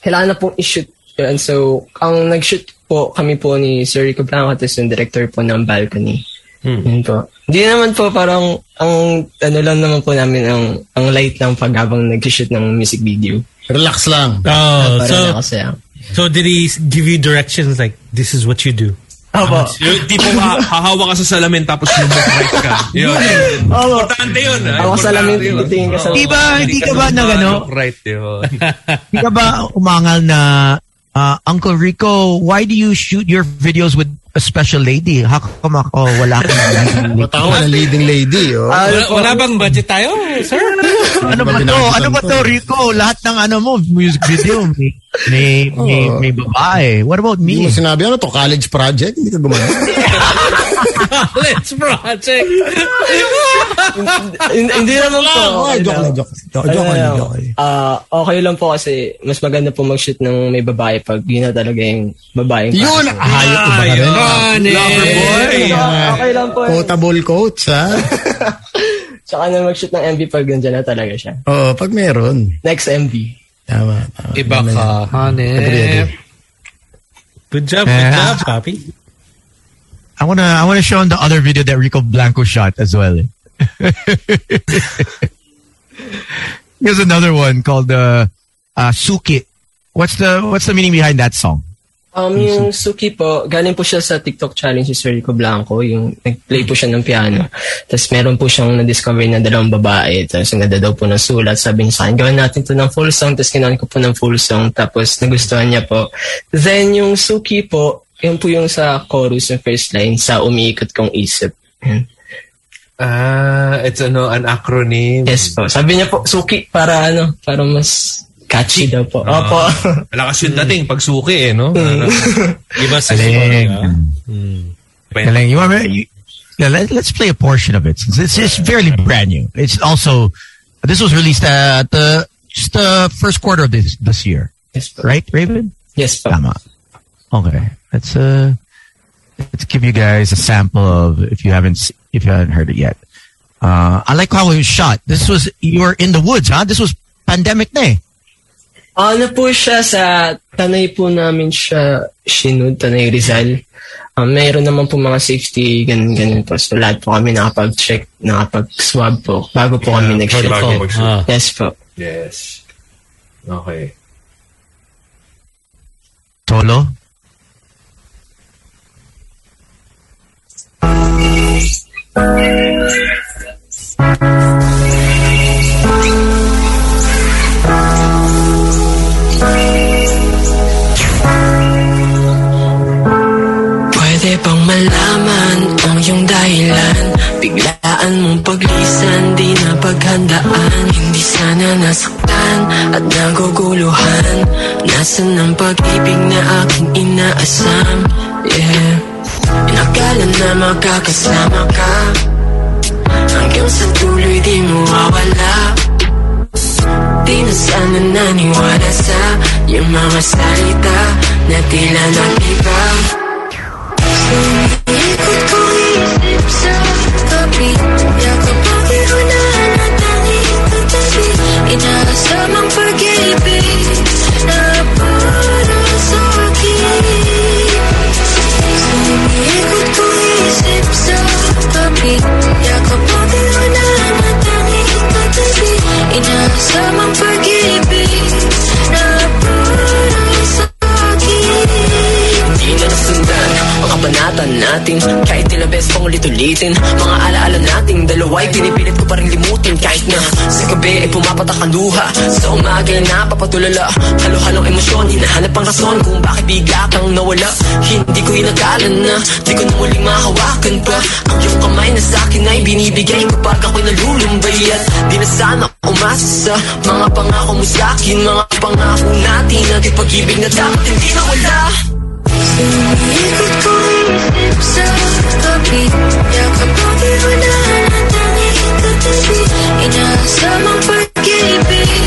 kailangan na pong i-shoot yun. So, ang nag-shoot po kami po ni Sir Rico Blanco, tapos yung director po ng balcony. Yun po. Hindi naman po parang ang ano lang naman po namin ang ang light lang pag habang nag-shoot ng music video. Relax lang. Oh, so so did he give you directions like this is what you do? Opo. Yung tipo ha- hahawa ka sa salamin tapos lumag-right ka. (laughs) Yun. Opo. Importante yun. ah. Ako sa lamin, Importante yun. titingin ka sa Di ba, hindi ka ba nag ano? Right, yun. Di ka ba umangal na uh, Uncle Rico, why do you shoot your videos with a special lady? How come ako wala akong (laughs) Matawa na leading lady, oh. Wala, wala bang budget tayo, sir? (laughs) ano ba to? Ano ba to, Rico? Lahat ng ano mo, music video, may, may, may, may babae. What about Hindi me? mo sinabi, ano to, college project? Hindi ka gumana. (laughs) Let's project. Hindi naman po. Oh, okay joke lang. joke. Joke, joke, lang, joke. ah, okay lang po kasi mas maganda po mag-shoot ng may babae pag yun na talaga yung babae. Yun! Hayop ko ba rin? Lover boy. okay lang po. Quotable quotes, ha? (laughs) Tsaka na mag-shoot ng MV pag nandiyan na talaga siya. Oo, pag meron. Next MV. Tama, tama. Iba ka, agree. Good job, good Yeah. job, Papi. I wanna, I wanna show on the other video that Rico Blanco shot as well. (laughs) Here's another one called uh, uh, Suki. What's the what's the meaning behind that song? Um, yung Suki po, galing po siya sa TikTok challenge ni Sir Rico Blanco, yung nag-play po siya ng piano. Tapos meron po siyang na-discover na dalawang babae. Tapos ang ganda daw po ng sulat. Sabi niya sa akin, gawin natin to ng full song. Tapos ginawan ko po ng full song. Tapos nagustuhan niya po. Then yung Suki po, yun po yung sa chorus, yung first line, sa umiikot kong isip. Yan. Ah, it's ano, an acronym. Yes po. Sabi niya po, Suki, para ano, para mas catchy daw po. Opo. Malakas yung dating pag suki eh, no? Ano, Iba sa Galing. Well, Galing. You want me? Yeah, let, let's play a portion of it. Since It's, it's fairly brand new. It's also this was released at the just the first quarter of this this year, yes po. right, Raven? Yes po. Tama. Okay. Let's uh let's give you guys a sample of if you haven't if you haven't heard it yet. Uh, I like how it was shot. This was you were in the woods, huh? This was pandemic na eh. Ano po siya sa Tanay po namin siya Shinud, Tanay Rizal. Um, mayroon naman po mga safety, ganun, ganun po. So, lahat po kami nakapag-check, nakapag-swab po bago po kami nag-shoot. bago mag-shoot. Ah. Yes po. Yes. Okay. Solo. Pwede bang malaman ang iyong dahilan? Biglaan mong paglisan, di na paghandaan. Hindi sana nasaktan at naguguluhan. Nasaan ang pag-ibig na aking inaasam Yeah Inakala na makakasama ka. Hanggang sa tuloy di mawawala Di na sana naniwala sa Yung mga salita na tila nag-iba Ikot ko isip sa tabi. Yakap ang irunahan at tanging katabi Inaasamang pag-ibig Inaasamang pag-ibig ang kabanatan natin. Kahit tila best pang ulit-ulitin. Mga alaala nating dalawa'y pinipilit ko pa rin limutin. Kahit na sa gabi ay pumapatak ang luha Sa umaga ay napapatulala. Halo-halong emosyon, hinahanap ang rason Kung bakit bigla kang nawala. Hindi ko inakala na Di ko na muling mahawakan pa. Ang iyong kamay na sa akin ay binibigay Kapag ako'y nalulumbay. At di na sana umasa sa Mga pangako mo sa akin. Mga pangako natin At yung pag-ibig na dapat hindi nawala Ikot Samang pag-ibig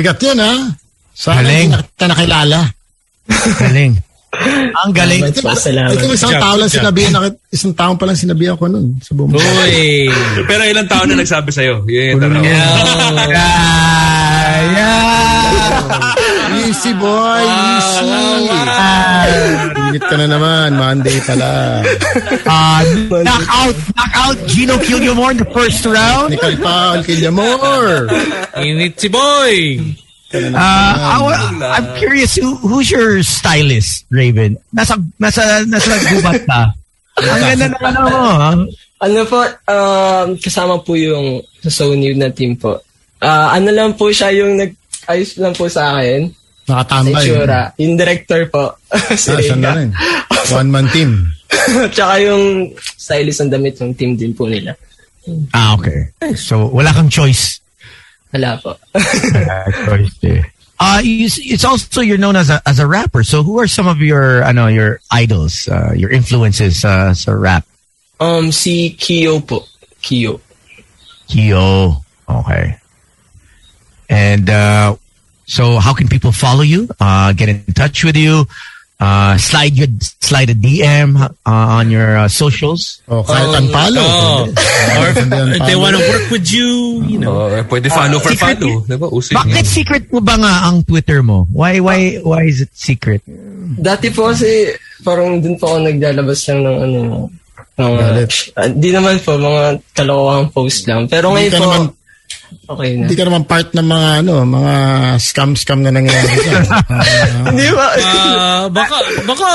Bigat yun, ha? Sana Galing. hindi na kita nakilala. Galing. Ang galing. Salamat po, salamat. Ikaw isang job, tao lang job. sinabihan na, isang tao pa lang sinabihan ko nun sa buong Uy. Pero ilang taon na nagsabi sa'yo? Yun yung tanong. (laughs) (laughs) Easy boy, easy. Init ka na naman, Monday pala. Uh, knockout, knockout Gino Killiamore in the first round. Nicole Paul, Killiamore. Init si boy. Uh, I, am curious, who, who's your stylist, Raven? Nasa, nasa, nasa gubat ka. Ang ganda na ano mo, ha? Ano po, um, kasama po yung sa Sony na team po. Ah, ano lang po siya yung nag-ayos lang po sa akin. Nakatambay. itsura. Yung director po. (laughs) si Ah, na rin. One-man team. (laughs) Tsaka yung stylist ng damit yung team din po nila. Ah, okay. So, wala kang choice. Wala po. (laughs) choice eh. Uh, you, it's also you're known as a as a rapper. So who are some of your I know your idols, uh, your influences uh, sa rap? um, si Kyo po. Kyo. Kyo. Okay. And uh, so how can people follow you? Uh, get in touch with you? Uh, slide your slide a DM uh, on your uh, socials. Oh, kahit unfollow. Oh. Or if, they want to work with you, you know. Oh, pwede follow for secret- follow. Diba? Uso yun. Bakit secret mo ba nga ang Twitter mo? Why why why is it secret? Dati po kasi parang dun po ako naglalabas lang ng ano mga Galit. Ah, di naman po mga kalawang post lang. Pero Hindi ngayon ka po naman, okay na. hindi ka naman part ng mga ano, mga scam-scam na nangyayari dyan. (laughs) Ah, Hindi ba? Uh, baka, baka,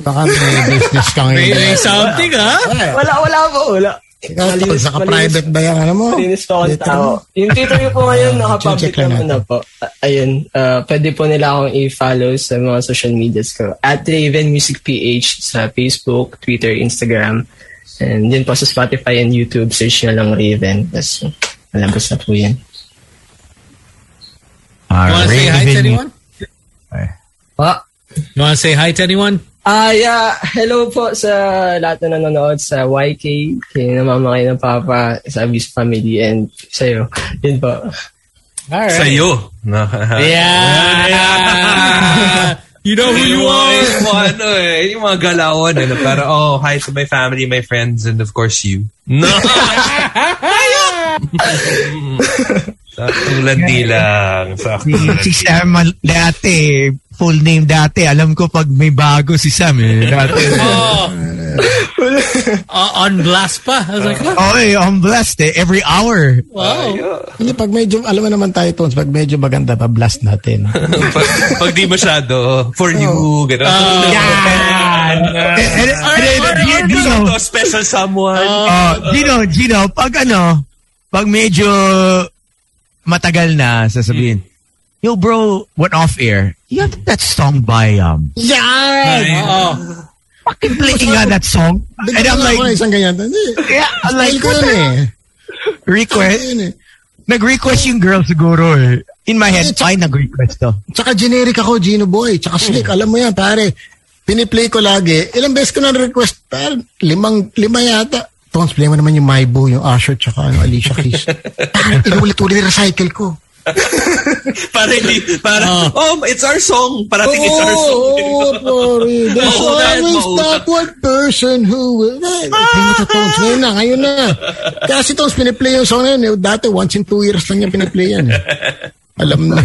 Baka may business ka ngayon. may, may something, ha? wala, wala po. Wala. Ikaw, tol, saka-private ba yan? Ano mo? Malinis po akong tao. Yung Twitter ko po ngayon, naka-public Check lang naman na po. Ah, ayun, ah, pwede po nila akong i-follow sa mga social medias ko. At Raven Music PH sa Facebook, Twitter, Instagram. And yun po sa Spotify and YouTube, search nyo lang Raven. Tapos, malabas na po yan. Uh, You want to say hi to anyone? Pa? You want to say hi to anyone? Ah, yeah. Hello po sa lahat na nanonood sa YK, kay Namamakay ng Papa, sa Abuse Family, and sa'yo. Yun po. All right. Sa'yo. No. Yeah. (laughs) you know who you are. Yung mga ano eh, yung mga galawan na Para, oh, hi to my family, my friends, and of course you. No! (laughs) Saktong di lang. Saktong (laughs) si, si Sam dati, full name dati. Alam ko pag may bago si Sam eh. (laughs) Dati. oh. (laughs) uh, on blast pa. I was like. Oh, eh, on blast eh. Every hour. Wow. Hindi, pag medyo, alam mo naman tayo, Tones, pag medyo maganda, pa-blast natin. pag, pag di masyado, for you, oh. gano'n. Oh, yan! Or, or, or, or, or, or, or, or, or, or, or, or, or, or, or, or, pag medyo matagal na, sasabihin, Yo, bro, what off air? You have that song by um. Yan! Oh. Fucking play nga that song, and I'm like, isang ganyan. Hindi. yeah, I'm like, what the eh. request? Eh. Nag-request yung girl siguro eh. In my head, ay, nag-request to. Tsaka generic ako, Gino Boy. Tsaka Slick, alam mo yan, pare. Piniplay ko lagi. Ilang beses ko na request, pare. Limang, lima yata. Tones, play mo naman yung My Boo, yung Usher, tsaka ano, Alicia Keys. (laughs) Parang inuulit-ulit recycle ko. (laughs) para hindi, para, oh, it's our song. Parating it's our song. Oo, pare. (laughs) There's Mauutan, always that one person who will... Eh, play mo to, Tones. Ngayon na, ngayon na. Kasi Tones, piniplay yung song na yun. Dati, once in two years lang yung piniplay yan. Alam na.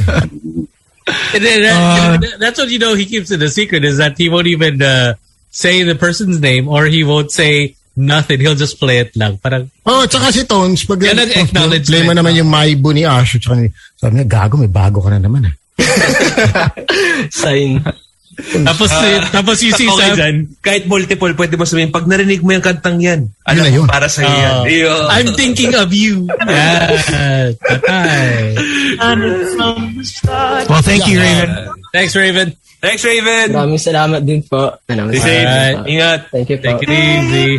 And then that, that's what you know he keeps it a secret is that he won't even uh, say the person's name or he won't say nothing. He'll just play it lang. Parang, Oh, tsaka si Tones, pag Yan ang Tones, acknowledgement. play mo naman yung My Boo ni Usher. Tsaka ni, sabi niya, gago, may bago ka na naman. Eh. (laughs) Sign. Tapos, eh, tapos you see okay Sam, kahit multiple, pwede mo sabihin, pag narinig mo yung kantang yan, alam na yun. para sa'yo yan. Oh, Iyo. I'm thinking of you. (laughs) Yeah. Tatay. Well, thank you, Raven. Thanks, Raven. Thanks, Raven. Maraming salamat din po. Maraming Stay safe. Alright. Ingat. Thank you po. Take it easy.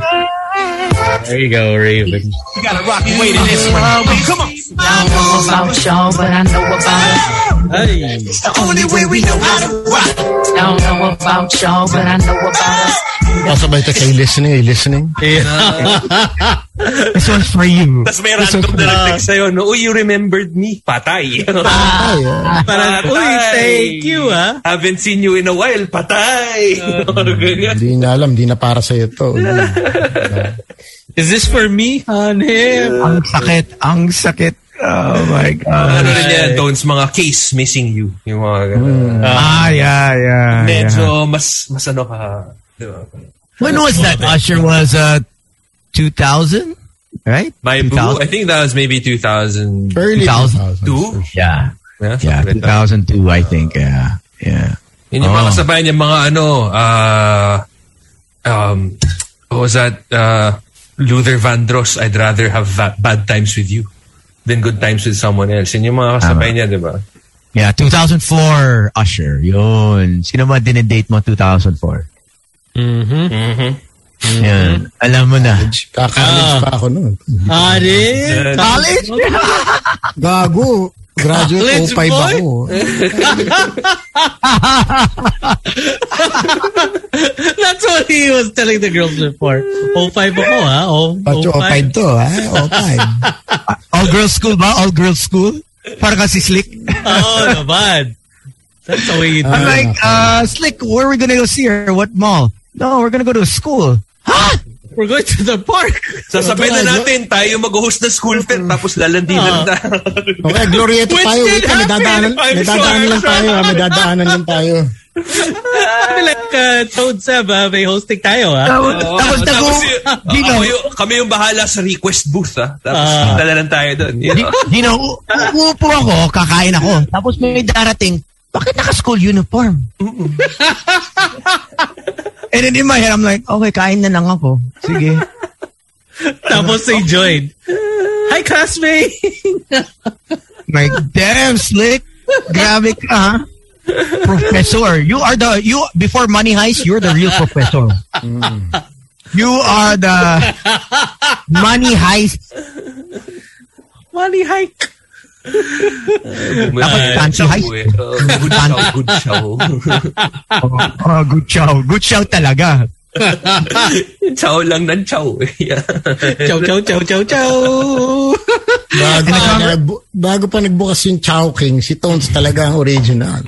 There you go, Raven. You gotta rock and wait in this one. Come on. Don't know about y'all, but I know about it. Hey. It's the only way we know how to rock. Don't know about y'all, but I know about it. Kasabay ka kay listening, eh, listening. (laughs) This one's for you. Tapos may random na nag-text sa'yo, no, uy, you remembered me. Patay. Ay, ah. Parang, uy, thank you, ah. Haven't seen you in a while. Patay. (laughs) Ganyan. Hindi na alam, hindi na para sa'yo to. (laughs) Is this for me, honey? Ang sakit, ang sakit. Oh my God. ano rin yan, Tones, mga case missing you. Yung mga ganun. Ah, yeah, yeah. Medyo yeah. mas, mas ano ka. di ba? When was that? Usher was uh, 2000, right? My boo, I think that was maybe 2002. Early 2000. 2000. Yeah, Yeah, yeah, something like 2002, I think. Yeah, yeah. Yun yung mga Oh. kasabay niya, mga ano, uh, um, what was that? Uh, Luther Vandross, I'd rather have bad times with you than good times with someone else. Yun yung mga kasabay niya, di ba? Yeah, 2004 Usher. Yun. Sino ba dinedate mo 2004? Mm-hmm. Mm-hmm. Yan. Alam mo na. Kaka-college pa ako noon. Honey? College? Gago. Graduate College 05 boy? ako. (laughs) That's (laughs) what he was telling the girls before. 05 ako, ha? Oh, Pacho 05 to, ha? 05. (laughs) All girls school ba? All girls school? Para kasi slick. Oo naman. That's the way you do I'm like, uh, slick, where are we gonna go see her? What mall? No, we're gonna go to a school. We're going to the park. Sasabay na natin, tayo mag-host ng school fair, tapos lalandinan na. Okay, Glorietta Which tayo. did Wait, may dadaanan, happen. I'm may dadaanan sure, lang I'm tayo. May dadaanan lang tayo. Kami like uh, Toad Seb, ah, may hosting tayo, ha? Oo, Tapos tapos nag- y- Gino. ako yung, kami yung bahala sa request booth, ha? Tapos Ah. dala lang tayo doon. You know? u- uupo ako, kakain ako. Tapos may darating, bakit naka-school uniform? (laughs) And then in my head, I'm like, okay, kain na lang ako. Sige. Tapos they joined. Hi, classmate! (laughs) like, damn, slick. Grabe ka, ha? Professor. You are the, you, before Money Heist, you're the real professor. You are the Money Heist. Money hike. Dapat fancy Chow, heist. eh. Oh, good chow, good chow. (laughs) Oh, oh, good chow. Good chow talaga. (laughs) chow lang ng chow. eh. Yeah. Chow, chow, chow, chow, chow. (laughs) Bago, pa, nagbu- bago pa nagbukas yung Chowking, si Tones talaga ang original.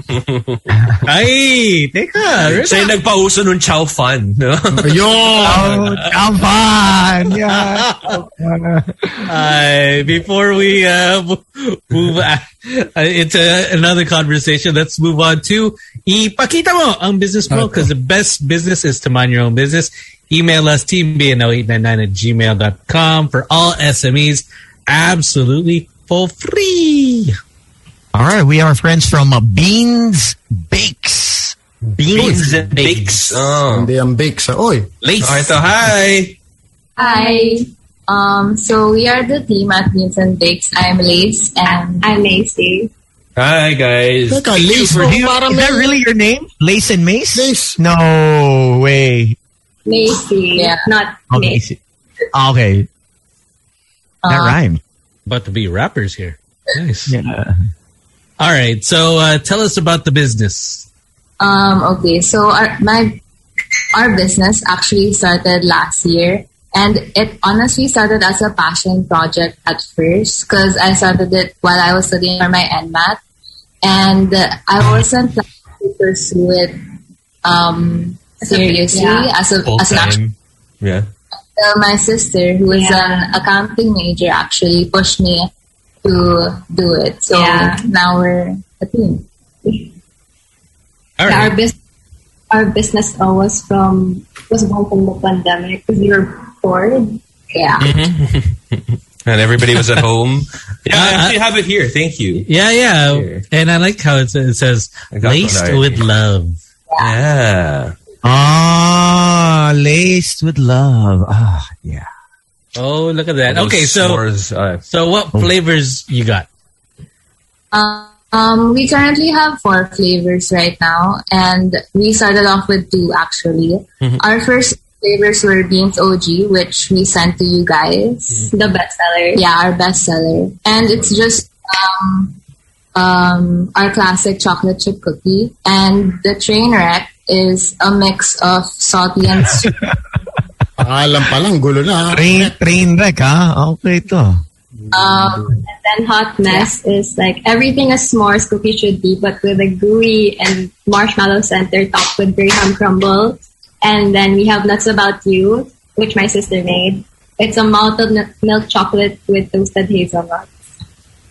(laughs) Ay, teka. Siya yung nagpauso nung chow fun. No? Ayun! Oh, come on. Yeah. Ay, before we uh, mo- move uh, into another conversation, let's move on to ipakita mo ang business mo because the best business is to mind your own business. Email us teambno899 at gmail.com for all SMEs absolutely for free. All right, we are friends from uh, Beans Bakes. Beans and bakes. Oh. Hindi ang bake sa, oy, Okay, so hi. Hi. Um, so we are the team at Beans and Bakes. I'm Lace and I'm Lacey. Hi, guys. teka, Lace mo, parang Is may... that really your name? Lace and Mace? Lace. No way. Lacey. Yeah. Not Okay. Lace. Ah, Okay. That Uh, rhymed. About to be rappers here. Nice. Yeah. All right. So uh, tell us about the business. Um, okay. So our, my, our business actually started last year and it honestly started as a passion project at first because I started it while I was studying for my NMAT and uh, I wasn't planning to pursue it, um, seriously as a, Full as an actual. Yeah. So my sister, who is an accounting major, actually pushed me to do it. So now we're a team. All right. our business, our business uh, was from was born from the pandemic because we were bored. Yeah. (laughs) And everybody was at home. (laughs) Yeah, I Uh, actually have it here. Thank you. Yeah, yeah. Here. And I like how it, sa- it says I got laced with already. love. Yeah. Ah, laced with love. Ah, yeah. Oh, look at that. Those Okay, so s'mores, uh, so what flavors you got? Um, we currently have four flavors right now, and we started off with two actually. Mm-hmm. Our first flavors were Beans OG, which we sent to you guys. The bestseller. Yeah, our bestseller. And it's just um, um, our classic chocolate chip cookie. And the train wreck is a mix of salty and (laughs) sweet. Alam pa lang, gulo na. Train, train wreck, ah. Okay to. Um, And then hot mess is like everything a s'mores cookie should be, but with a gooey and marshmallow center topped with graham crumble. And then we have nuts about you, which my sister made. It's a malted nut- milk chocolate with toasted hazelnuts.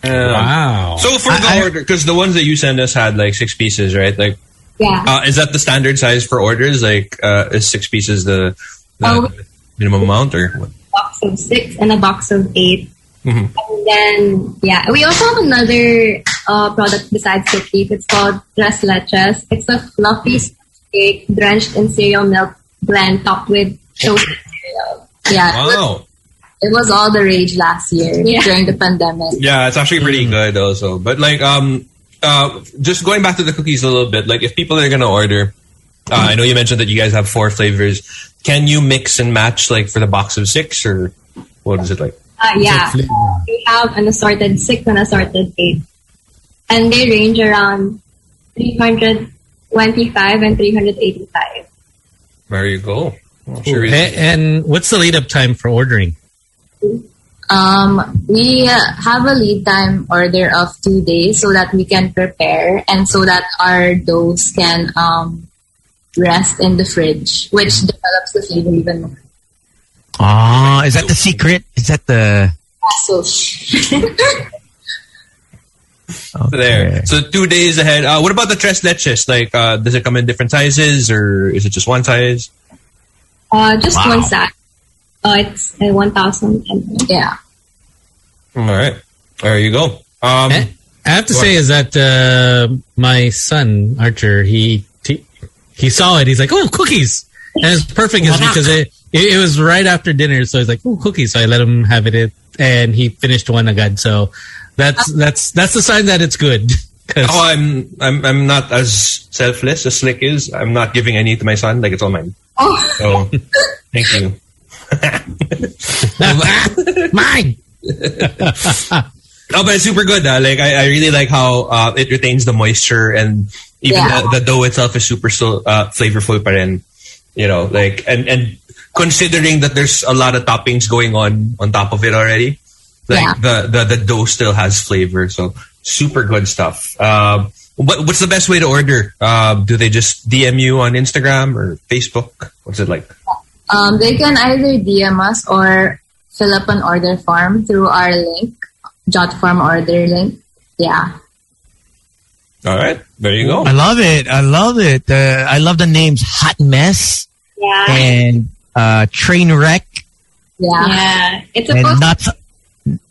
Wow. So for the order, because the ones that you sent us had like six pieces, right? Like, Yeah. uh, is that the standard size for orders? Like, uh, is six pieces the, the Oh. minimum amount or what? box of six and a box of 8 Mhm. And then, yeah, we also have another uh, product besides cookies. It's called Tres Leches. It's a fluffy cake drenched in cereal milk blend topped with toasted cereal. Yeah, it was, Wow. it was all the rage last year Yeah. during the pandemic. Yeah, it's actually pretty good also. But like, um, uh, just going back to the cookies a little bit, like if people are gonna order, uh, I know you mentioned that you guys have four flavors. Can you mix and match like for the box of six or what is it like? Uh, yeah, we have an assorted six and assorted eight. And they range around 325 and 385. There you go. Well, sure is. A- and what's the lead up time for ordering? Um, we uh, have a lead time order of two days so that we can prepare and so that our doughs can um, rest in the fridge, which develops the flavor even more. Ah, is that the secret? Is that the... So, (laughs) There. So two days ahead. Uh, what about the tres leches? Like, uh, does it come in different sizes or is it just one size? Uh, just Wow. one sack. Uh, it's uh, 1,000. Yeah. All right. There you go. Um, I have to say is that uh, my son Archer he, he he saw it. He's like, "Oh, cookies!" And it's perfect is because it, it it was right after dinner, so he's like, "Oh, cookies!" So I let him have it, and he finished one again. So that's that's that's the sign that it's good. (laughs) 'Cause- Oh, I'm I'm I'm not as selfless as Slick is. I'm not giving any to my son. Like it's all mine. So thank you. (laughs) (laughs) Mine. (laughs) No, but it's super good. Uh. Like I, I really like how uh, it retains the moisture and even Yeah. the, the dough itself is super so uh, flavorful. Pa rin, you know, like and and considering that there's a lot of toppings going on on top of it already, like Yeah. the, the the dough still has flavor. So super good stuff. Um, what what's the best way to order? Uh, do they just DM you on Instagram or Facebook? What's it like? Um, they can either DM us or fill up an order form through our link, Jot Form order link. Yeah. All right, there you go. I love it. I love it. Uh, I love the names Hot Mess Yeah. and uh, Train Wreck Yeah. Yeah. It's and supposed Nuts,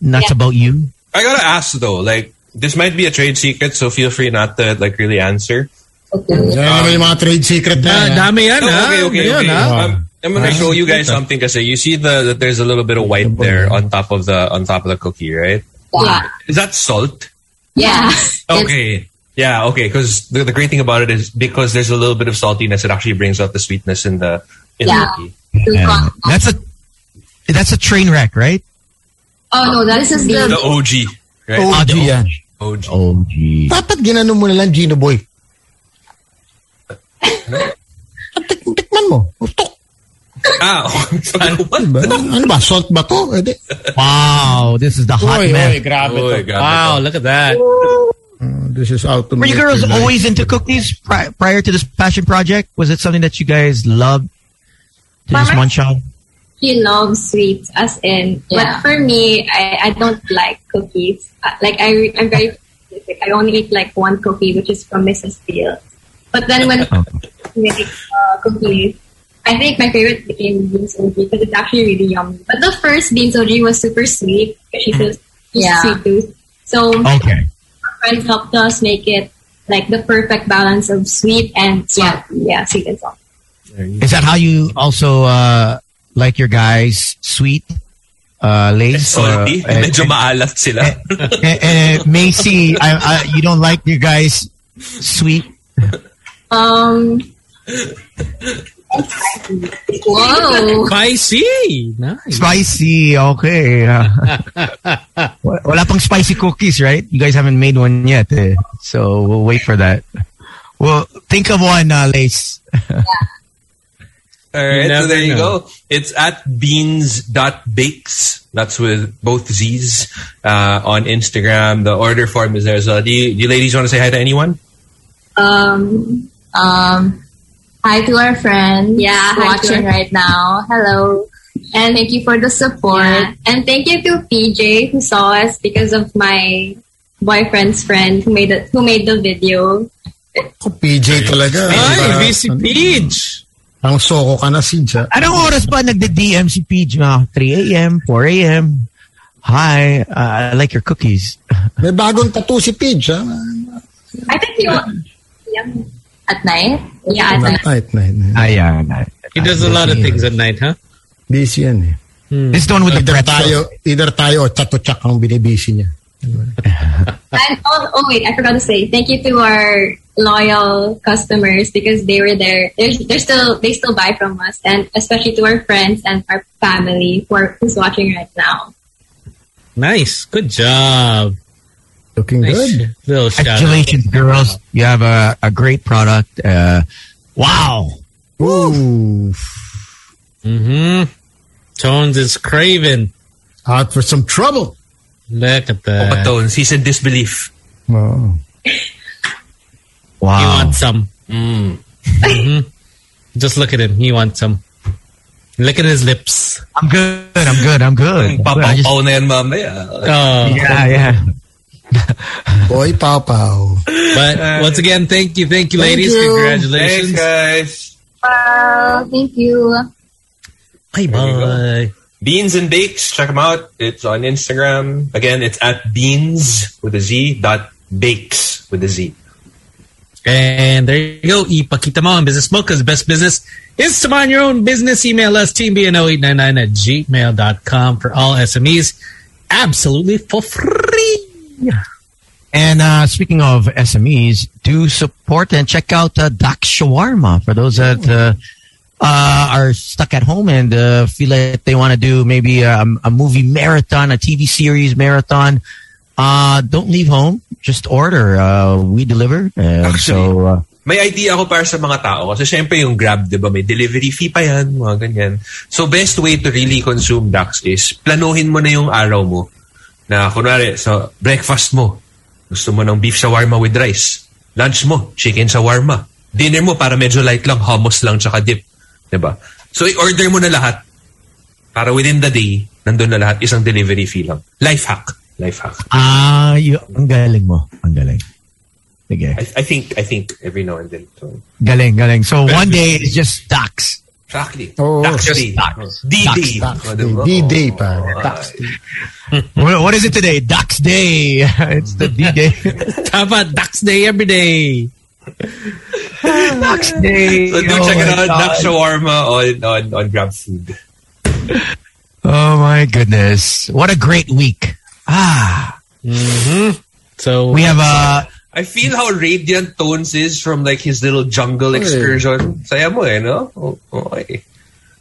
nuts Yeah. About You. I gotta ask though, like this might be a trade secret, so feel free not to like really answer. Okay. Yan naman yung mga trade secret na. Ah, yan. dami yan, No, ah. okay, okay, Yun, okay. ah. I'm, I'm gonna show you guys something because uh, you see the that there's a little bit of white there on top of the on top of the cookie, right? Yeah. Is that salt? Yeah. Okay. Yeah, okay. Because the, the great thing about it is because there's a little bit of saltiness, it actually brings out the sweetness in the in Yeah. the cookie. Yeah. That's a that's a train wreck, right? Oh, no, that's This is the, The OG, right? OG yan. OG. OG. Dapat ginano mo na lang Gino Boy. Tik tikman mo. Tok. Ah, (laughs) ano ba? Ano ba? Salt ba to? Eh. Wow, this is the hot Oy, mess. oy, grabe Oy, grabe Wow, to. look at that. Uh, this is out Were you make girls your life. always into cookies pri- prior to this passion project? Was it something that you guys loved to just Mama- munch on? she loves sweets, as in. Yeah. But for me, I, I don't like cookies. Uh, Like, I, I'm very specific. I only eat like one cookie, which is from Mrs. Steele. But then when I make uh, cookies, I think my favorite became bean OG because it's actually really yummy. But the first bean OG was super sweet because she's a she's Yeah. sweet tooth. So Okay. our friends helped us make it like the perfect balance of sweet and salty. Yeah, sweet and salty. Is that how you also uh, like your guys sweet? Uh, Lace? Salty? Uh, (laughs) Medyo maalat sila. eh, eh, Macy, I, I, you don't like your guys sweet? Um. Whoa. Spicy. Nice. Spicy, okay. (laughs) Wa- Wala pang spicy cookies, right? You guys haven't made one yet. Eh. So we'll wait for that. Well, think of one, uh, Lace. (laughs) All right, so never there you know. go. It's at beans.bakes. That's with both Z's uh, on Instagram. The order form is there as well. Do you, do you ladies want to say hi to anyone? Um, um, hi to our friends Yeah, watching our- right now. Hello. And Thank you for the support. Yeah. And thank you to PJ who saw us because of my boyfriend's friend who made it, who made the video. Ako, PJ talaga. Ay, Diba? VC Peach. Ang soko ka na, Sids. ah. Anong oras ba nagde-DM si Peach? Mga 3 a.m., 4 a.m.? Hi, uh, I like your cookies. May bagong tattoo si Pidge. Ha? I think you yeah. At night? Yeah, at night. Night, night, night. Ayan. I- He does a lot of things at night, huh? Busy yan eh. This the one with the Either pretzel. tayo, either tayo o chato-chak ang binibisi niya. And oh, oh wait, I forgot to say thank you to our loyal customers because they were there. They're, they're still they still buy from us, and especially to our friends and our family who are who's watching right now. Nice. Good job. Looking Nice good. little shout out. Congratulations, girls. You have a, a great product. Uh, wow. Ooh. Mm-hmm. Tones is craving. Out for some trouble. Look at that. Oh, Tones! he's in disbelief. Oh. Wow. He wants some. Mm. Mhm. Just look at him. He wants some. Look at his lips. I'm good. I'm good. I'm good. Ang I just- papaw na yan mamaya. Oh. yeah, yeah. (laughs) Boy Pau Pau. But once again, thank you, thank you, Thank ladies. you. Congratulations. Thanks, guys. Wow, thank you. Bye bye. Beans and Bakes, check them out. It's on Instagram. Again, it's at beans with a Z dot bakes with a Z. And there you go. Ipakita mo ang business mo because best business is to mind your own business. Email us teambno899 at gmail.com for all SMEs. Absolutely for free. And uh, speaking of SMEs, do support and check out uh, Doc Shawarma for those that uh, uh, are stuck at home and uh, feel like they want to do maybe a, a movie marathon, a TV series marathon. Uh, don't leave home. Just order. Uh, we deliver. Uh, so uh, May idea ako para sa mga tao. Kasi syempre yung Grab, di ba, may delivery fee pa yan, mga ganyan. So best way to really consume Dax is planuhin mo na yung araw mo. Na kunwari, sa breakfast mo, gusto mo ng beef shawarma with rice. Lunch mo, chicken shawarma. Dinner mo, para medyo light lang, hummus lang, tsaka dip. Di ba? So i-order mo na lahat. Para within the day, nandun na lahat, isang delivery fee lang. Life hack. Life hack. ah, y- ang galing mo. Ang galing. Sige. I, I think, I think every now and then. So, Galing, galing. So one day is just Docs. Exactly. Oo. Dax Just day. Dax. D-Day. Dax Oh, Day. diba? D-Day, Oh, pare. oh, Dax. What, what is it today? Docs Day. (laughs) it's the D Day. (laughs) Tama, Dax Day every day. (laughs) Docs Day. So do Oh check it my out, God. Dax Shawarma on, on, on Grab Food. Oh my goodness. What a great week. Ah. Mm-hmm. So We have uh I feel how radiant Tones is from like his little jungle excursion. Saya mo eh, no? Oh, okay.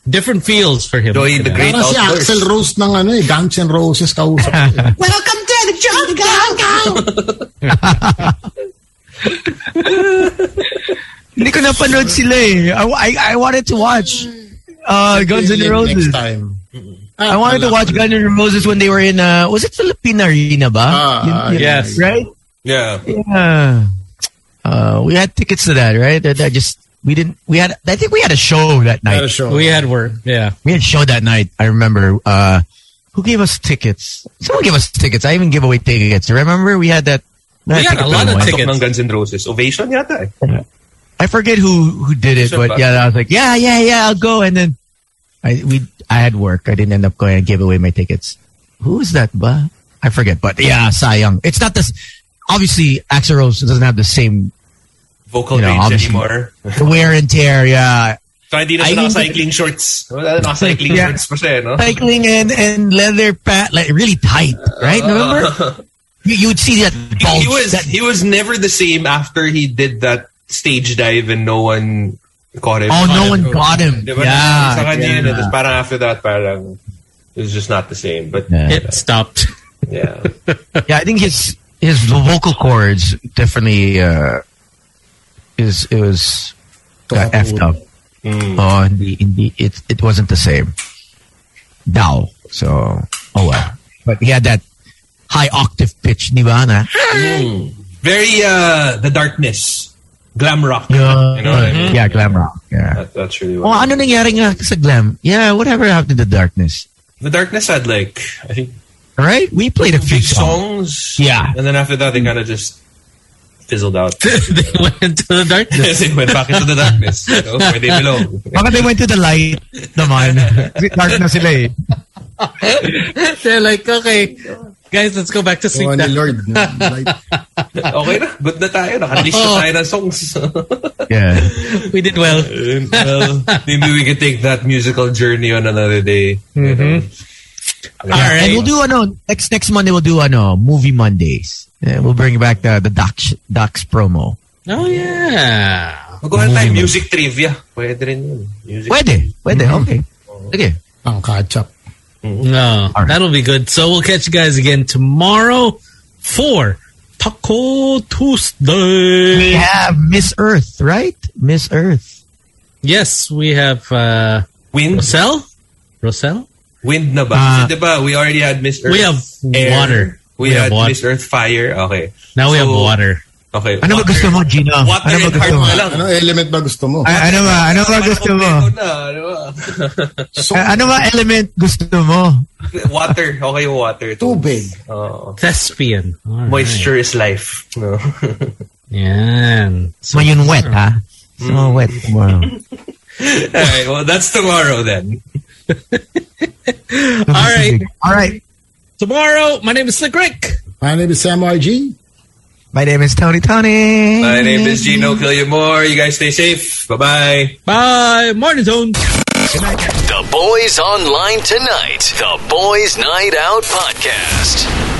different feels for him. Joy the great Parang si. Axl Rose ng ano eh, Guns N' Roses kausap. (laughs) Welcome to the jungle. (laughs) Hindi ko napanood sila eh. I, I, I wanted to watch uh, Guns N' Roses. Next time. I wanted to watch Guns N' Roses when they were in, uh, was it Philippine Arena ba? Ah, Yun- yun, yes. Right? Yeah. Yeah. Uh, we had tickets to that, right? That, that just, we didn't, we had, I think we had a show that night. Had a show. We had work. Yeah. We had a show that night. I remember, uh, who gave us tickets? Someone gave us tickets. I even gave away tickets. Remember we had that? We had ticket a lot of one. tickets. Pasok ng Guns N' Roses. Ovation yata eh. I forget who who did it, but yeah, I was like, yeah, yeah, yeah, I'll go. And then I we I had work. I didn't end up going. I gave away my tickets. Who was that? Ba? I forget, but yeah, sayang. It's not this. Obviously, Axl Rose doesn't have the same vocal You know, range anymore. The wear and tear, yeah. So hindi na I siya think- naka-cycling shorts. Wala na cycling Yeah. shorts pa siya, no? Cycling and, and leather pant, like really tight, right? Remember? You, you would see that He, bulge. he was that, he was never the same after he did that stage dive and no one caught him. oh, no one got him. Diba? Yeah. Sa kanya eh. yeah. Parang after that, parang it was just not the same. But Yeah. It stopped. yeah. (laughs) yeah, I think his his vocal cords definitely uh, is it was got effed up. Mm. Oh, hindi, hindi, it it wasn't the same. Now, so oh well, but he had that high octave pitch, Nirvana. Mm. Very uh the darkness. Glam rock. yeah, You know what I mean? yeah, glam rock. Yeah. That, that's really Oh, what ano nangyari nga sa glam? Yeah, whatever happened to the darkness? The darkness had like I think Right? We played a few songs. songs. Yeah. And then after that they kinda just fizzled out. (laughs) they went into the darkness. they went back into the darkness. You know, where they belong. Baka they went to the light naman. Kasi dark na sila eh. (laughs) They're like, okay, guys, let's go back to sleep oh, now. ni Lord. Like, (laughs) Okay na. Good na tayo. Naka-release na tayo ng songs. Yeah. We did well. Well, maybe we can take that musical journey on another day. You know? All right. And we'll do ano, next next Monday we'll do ano, movie Mondays. Yeah, we'll bring back the the Docs Docs promo. Oh, yeah. Magawa na tayo music trivia. Pwede rin yun. Music Pwede, pwede, mm-hmm. okay. Mm-hmm. Sige. ang catch up. Mm-hmm. No, All right. that'll be good. So we'll catch you guys again tomorrow for Taco Tuesday. We have Miss Earth, right? Miss Earth. Yes, we have uh, Wind? Roselle. Roselle. Wind na ba? Ah. Kasi diba, we already had Miss Earth. We have Air. water. We, We had have water. Miss Earth Fire. Okay. Now we So, have water. Okay. Ano ba water. gusto mo, Gino? Water Ano ba gusto mo? lang. Anong element ba gusto mo? A- ano ba? Ano ba gusto mo? Na, ano ba? A- (laughs) ah, Ano ba element gusto mo? water. Okay yung water. Tubig. Oo. Thespian. All right. Moisture is life. No. (laughs) Yan. So yun wet, ha? Hmm. So wet tomorrow. (laughs) Alright, well, that's tomorrow then. (laughs) All right. All right. Tomorrow, my name is Slick Rick. My name is Sam YG. My name is Tony Toni. My name is Gino Quillamor. You guys stay safe. Bye-bye. Bye. Morning Zone. The Boys Online Tonight. The Boys Night Out Podcast.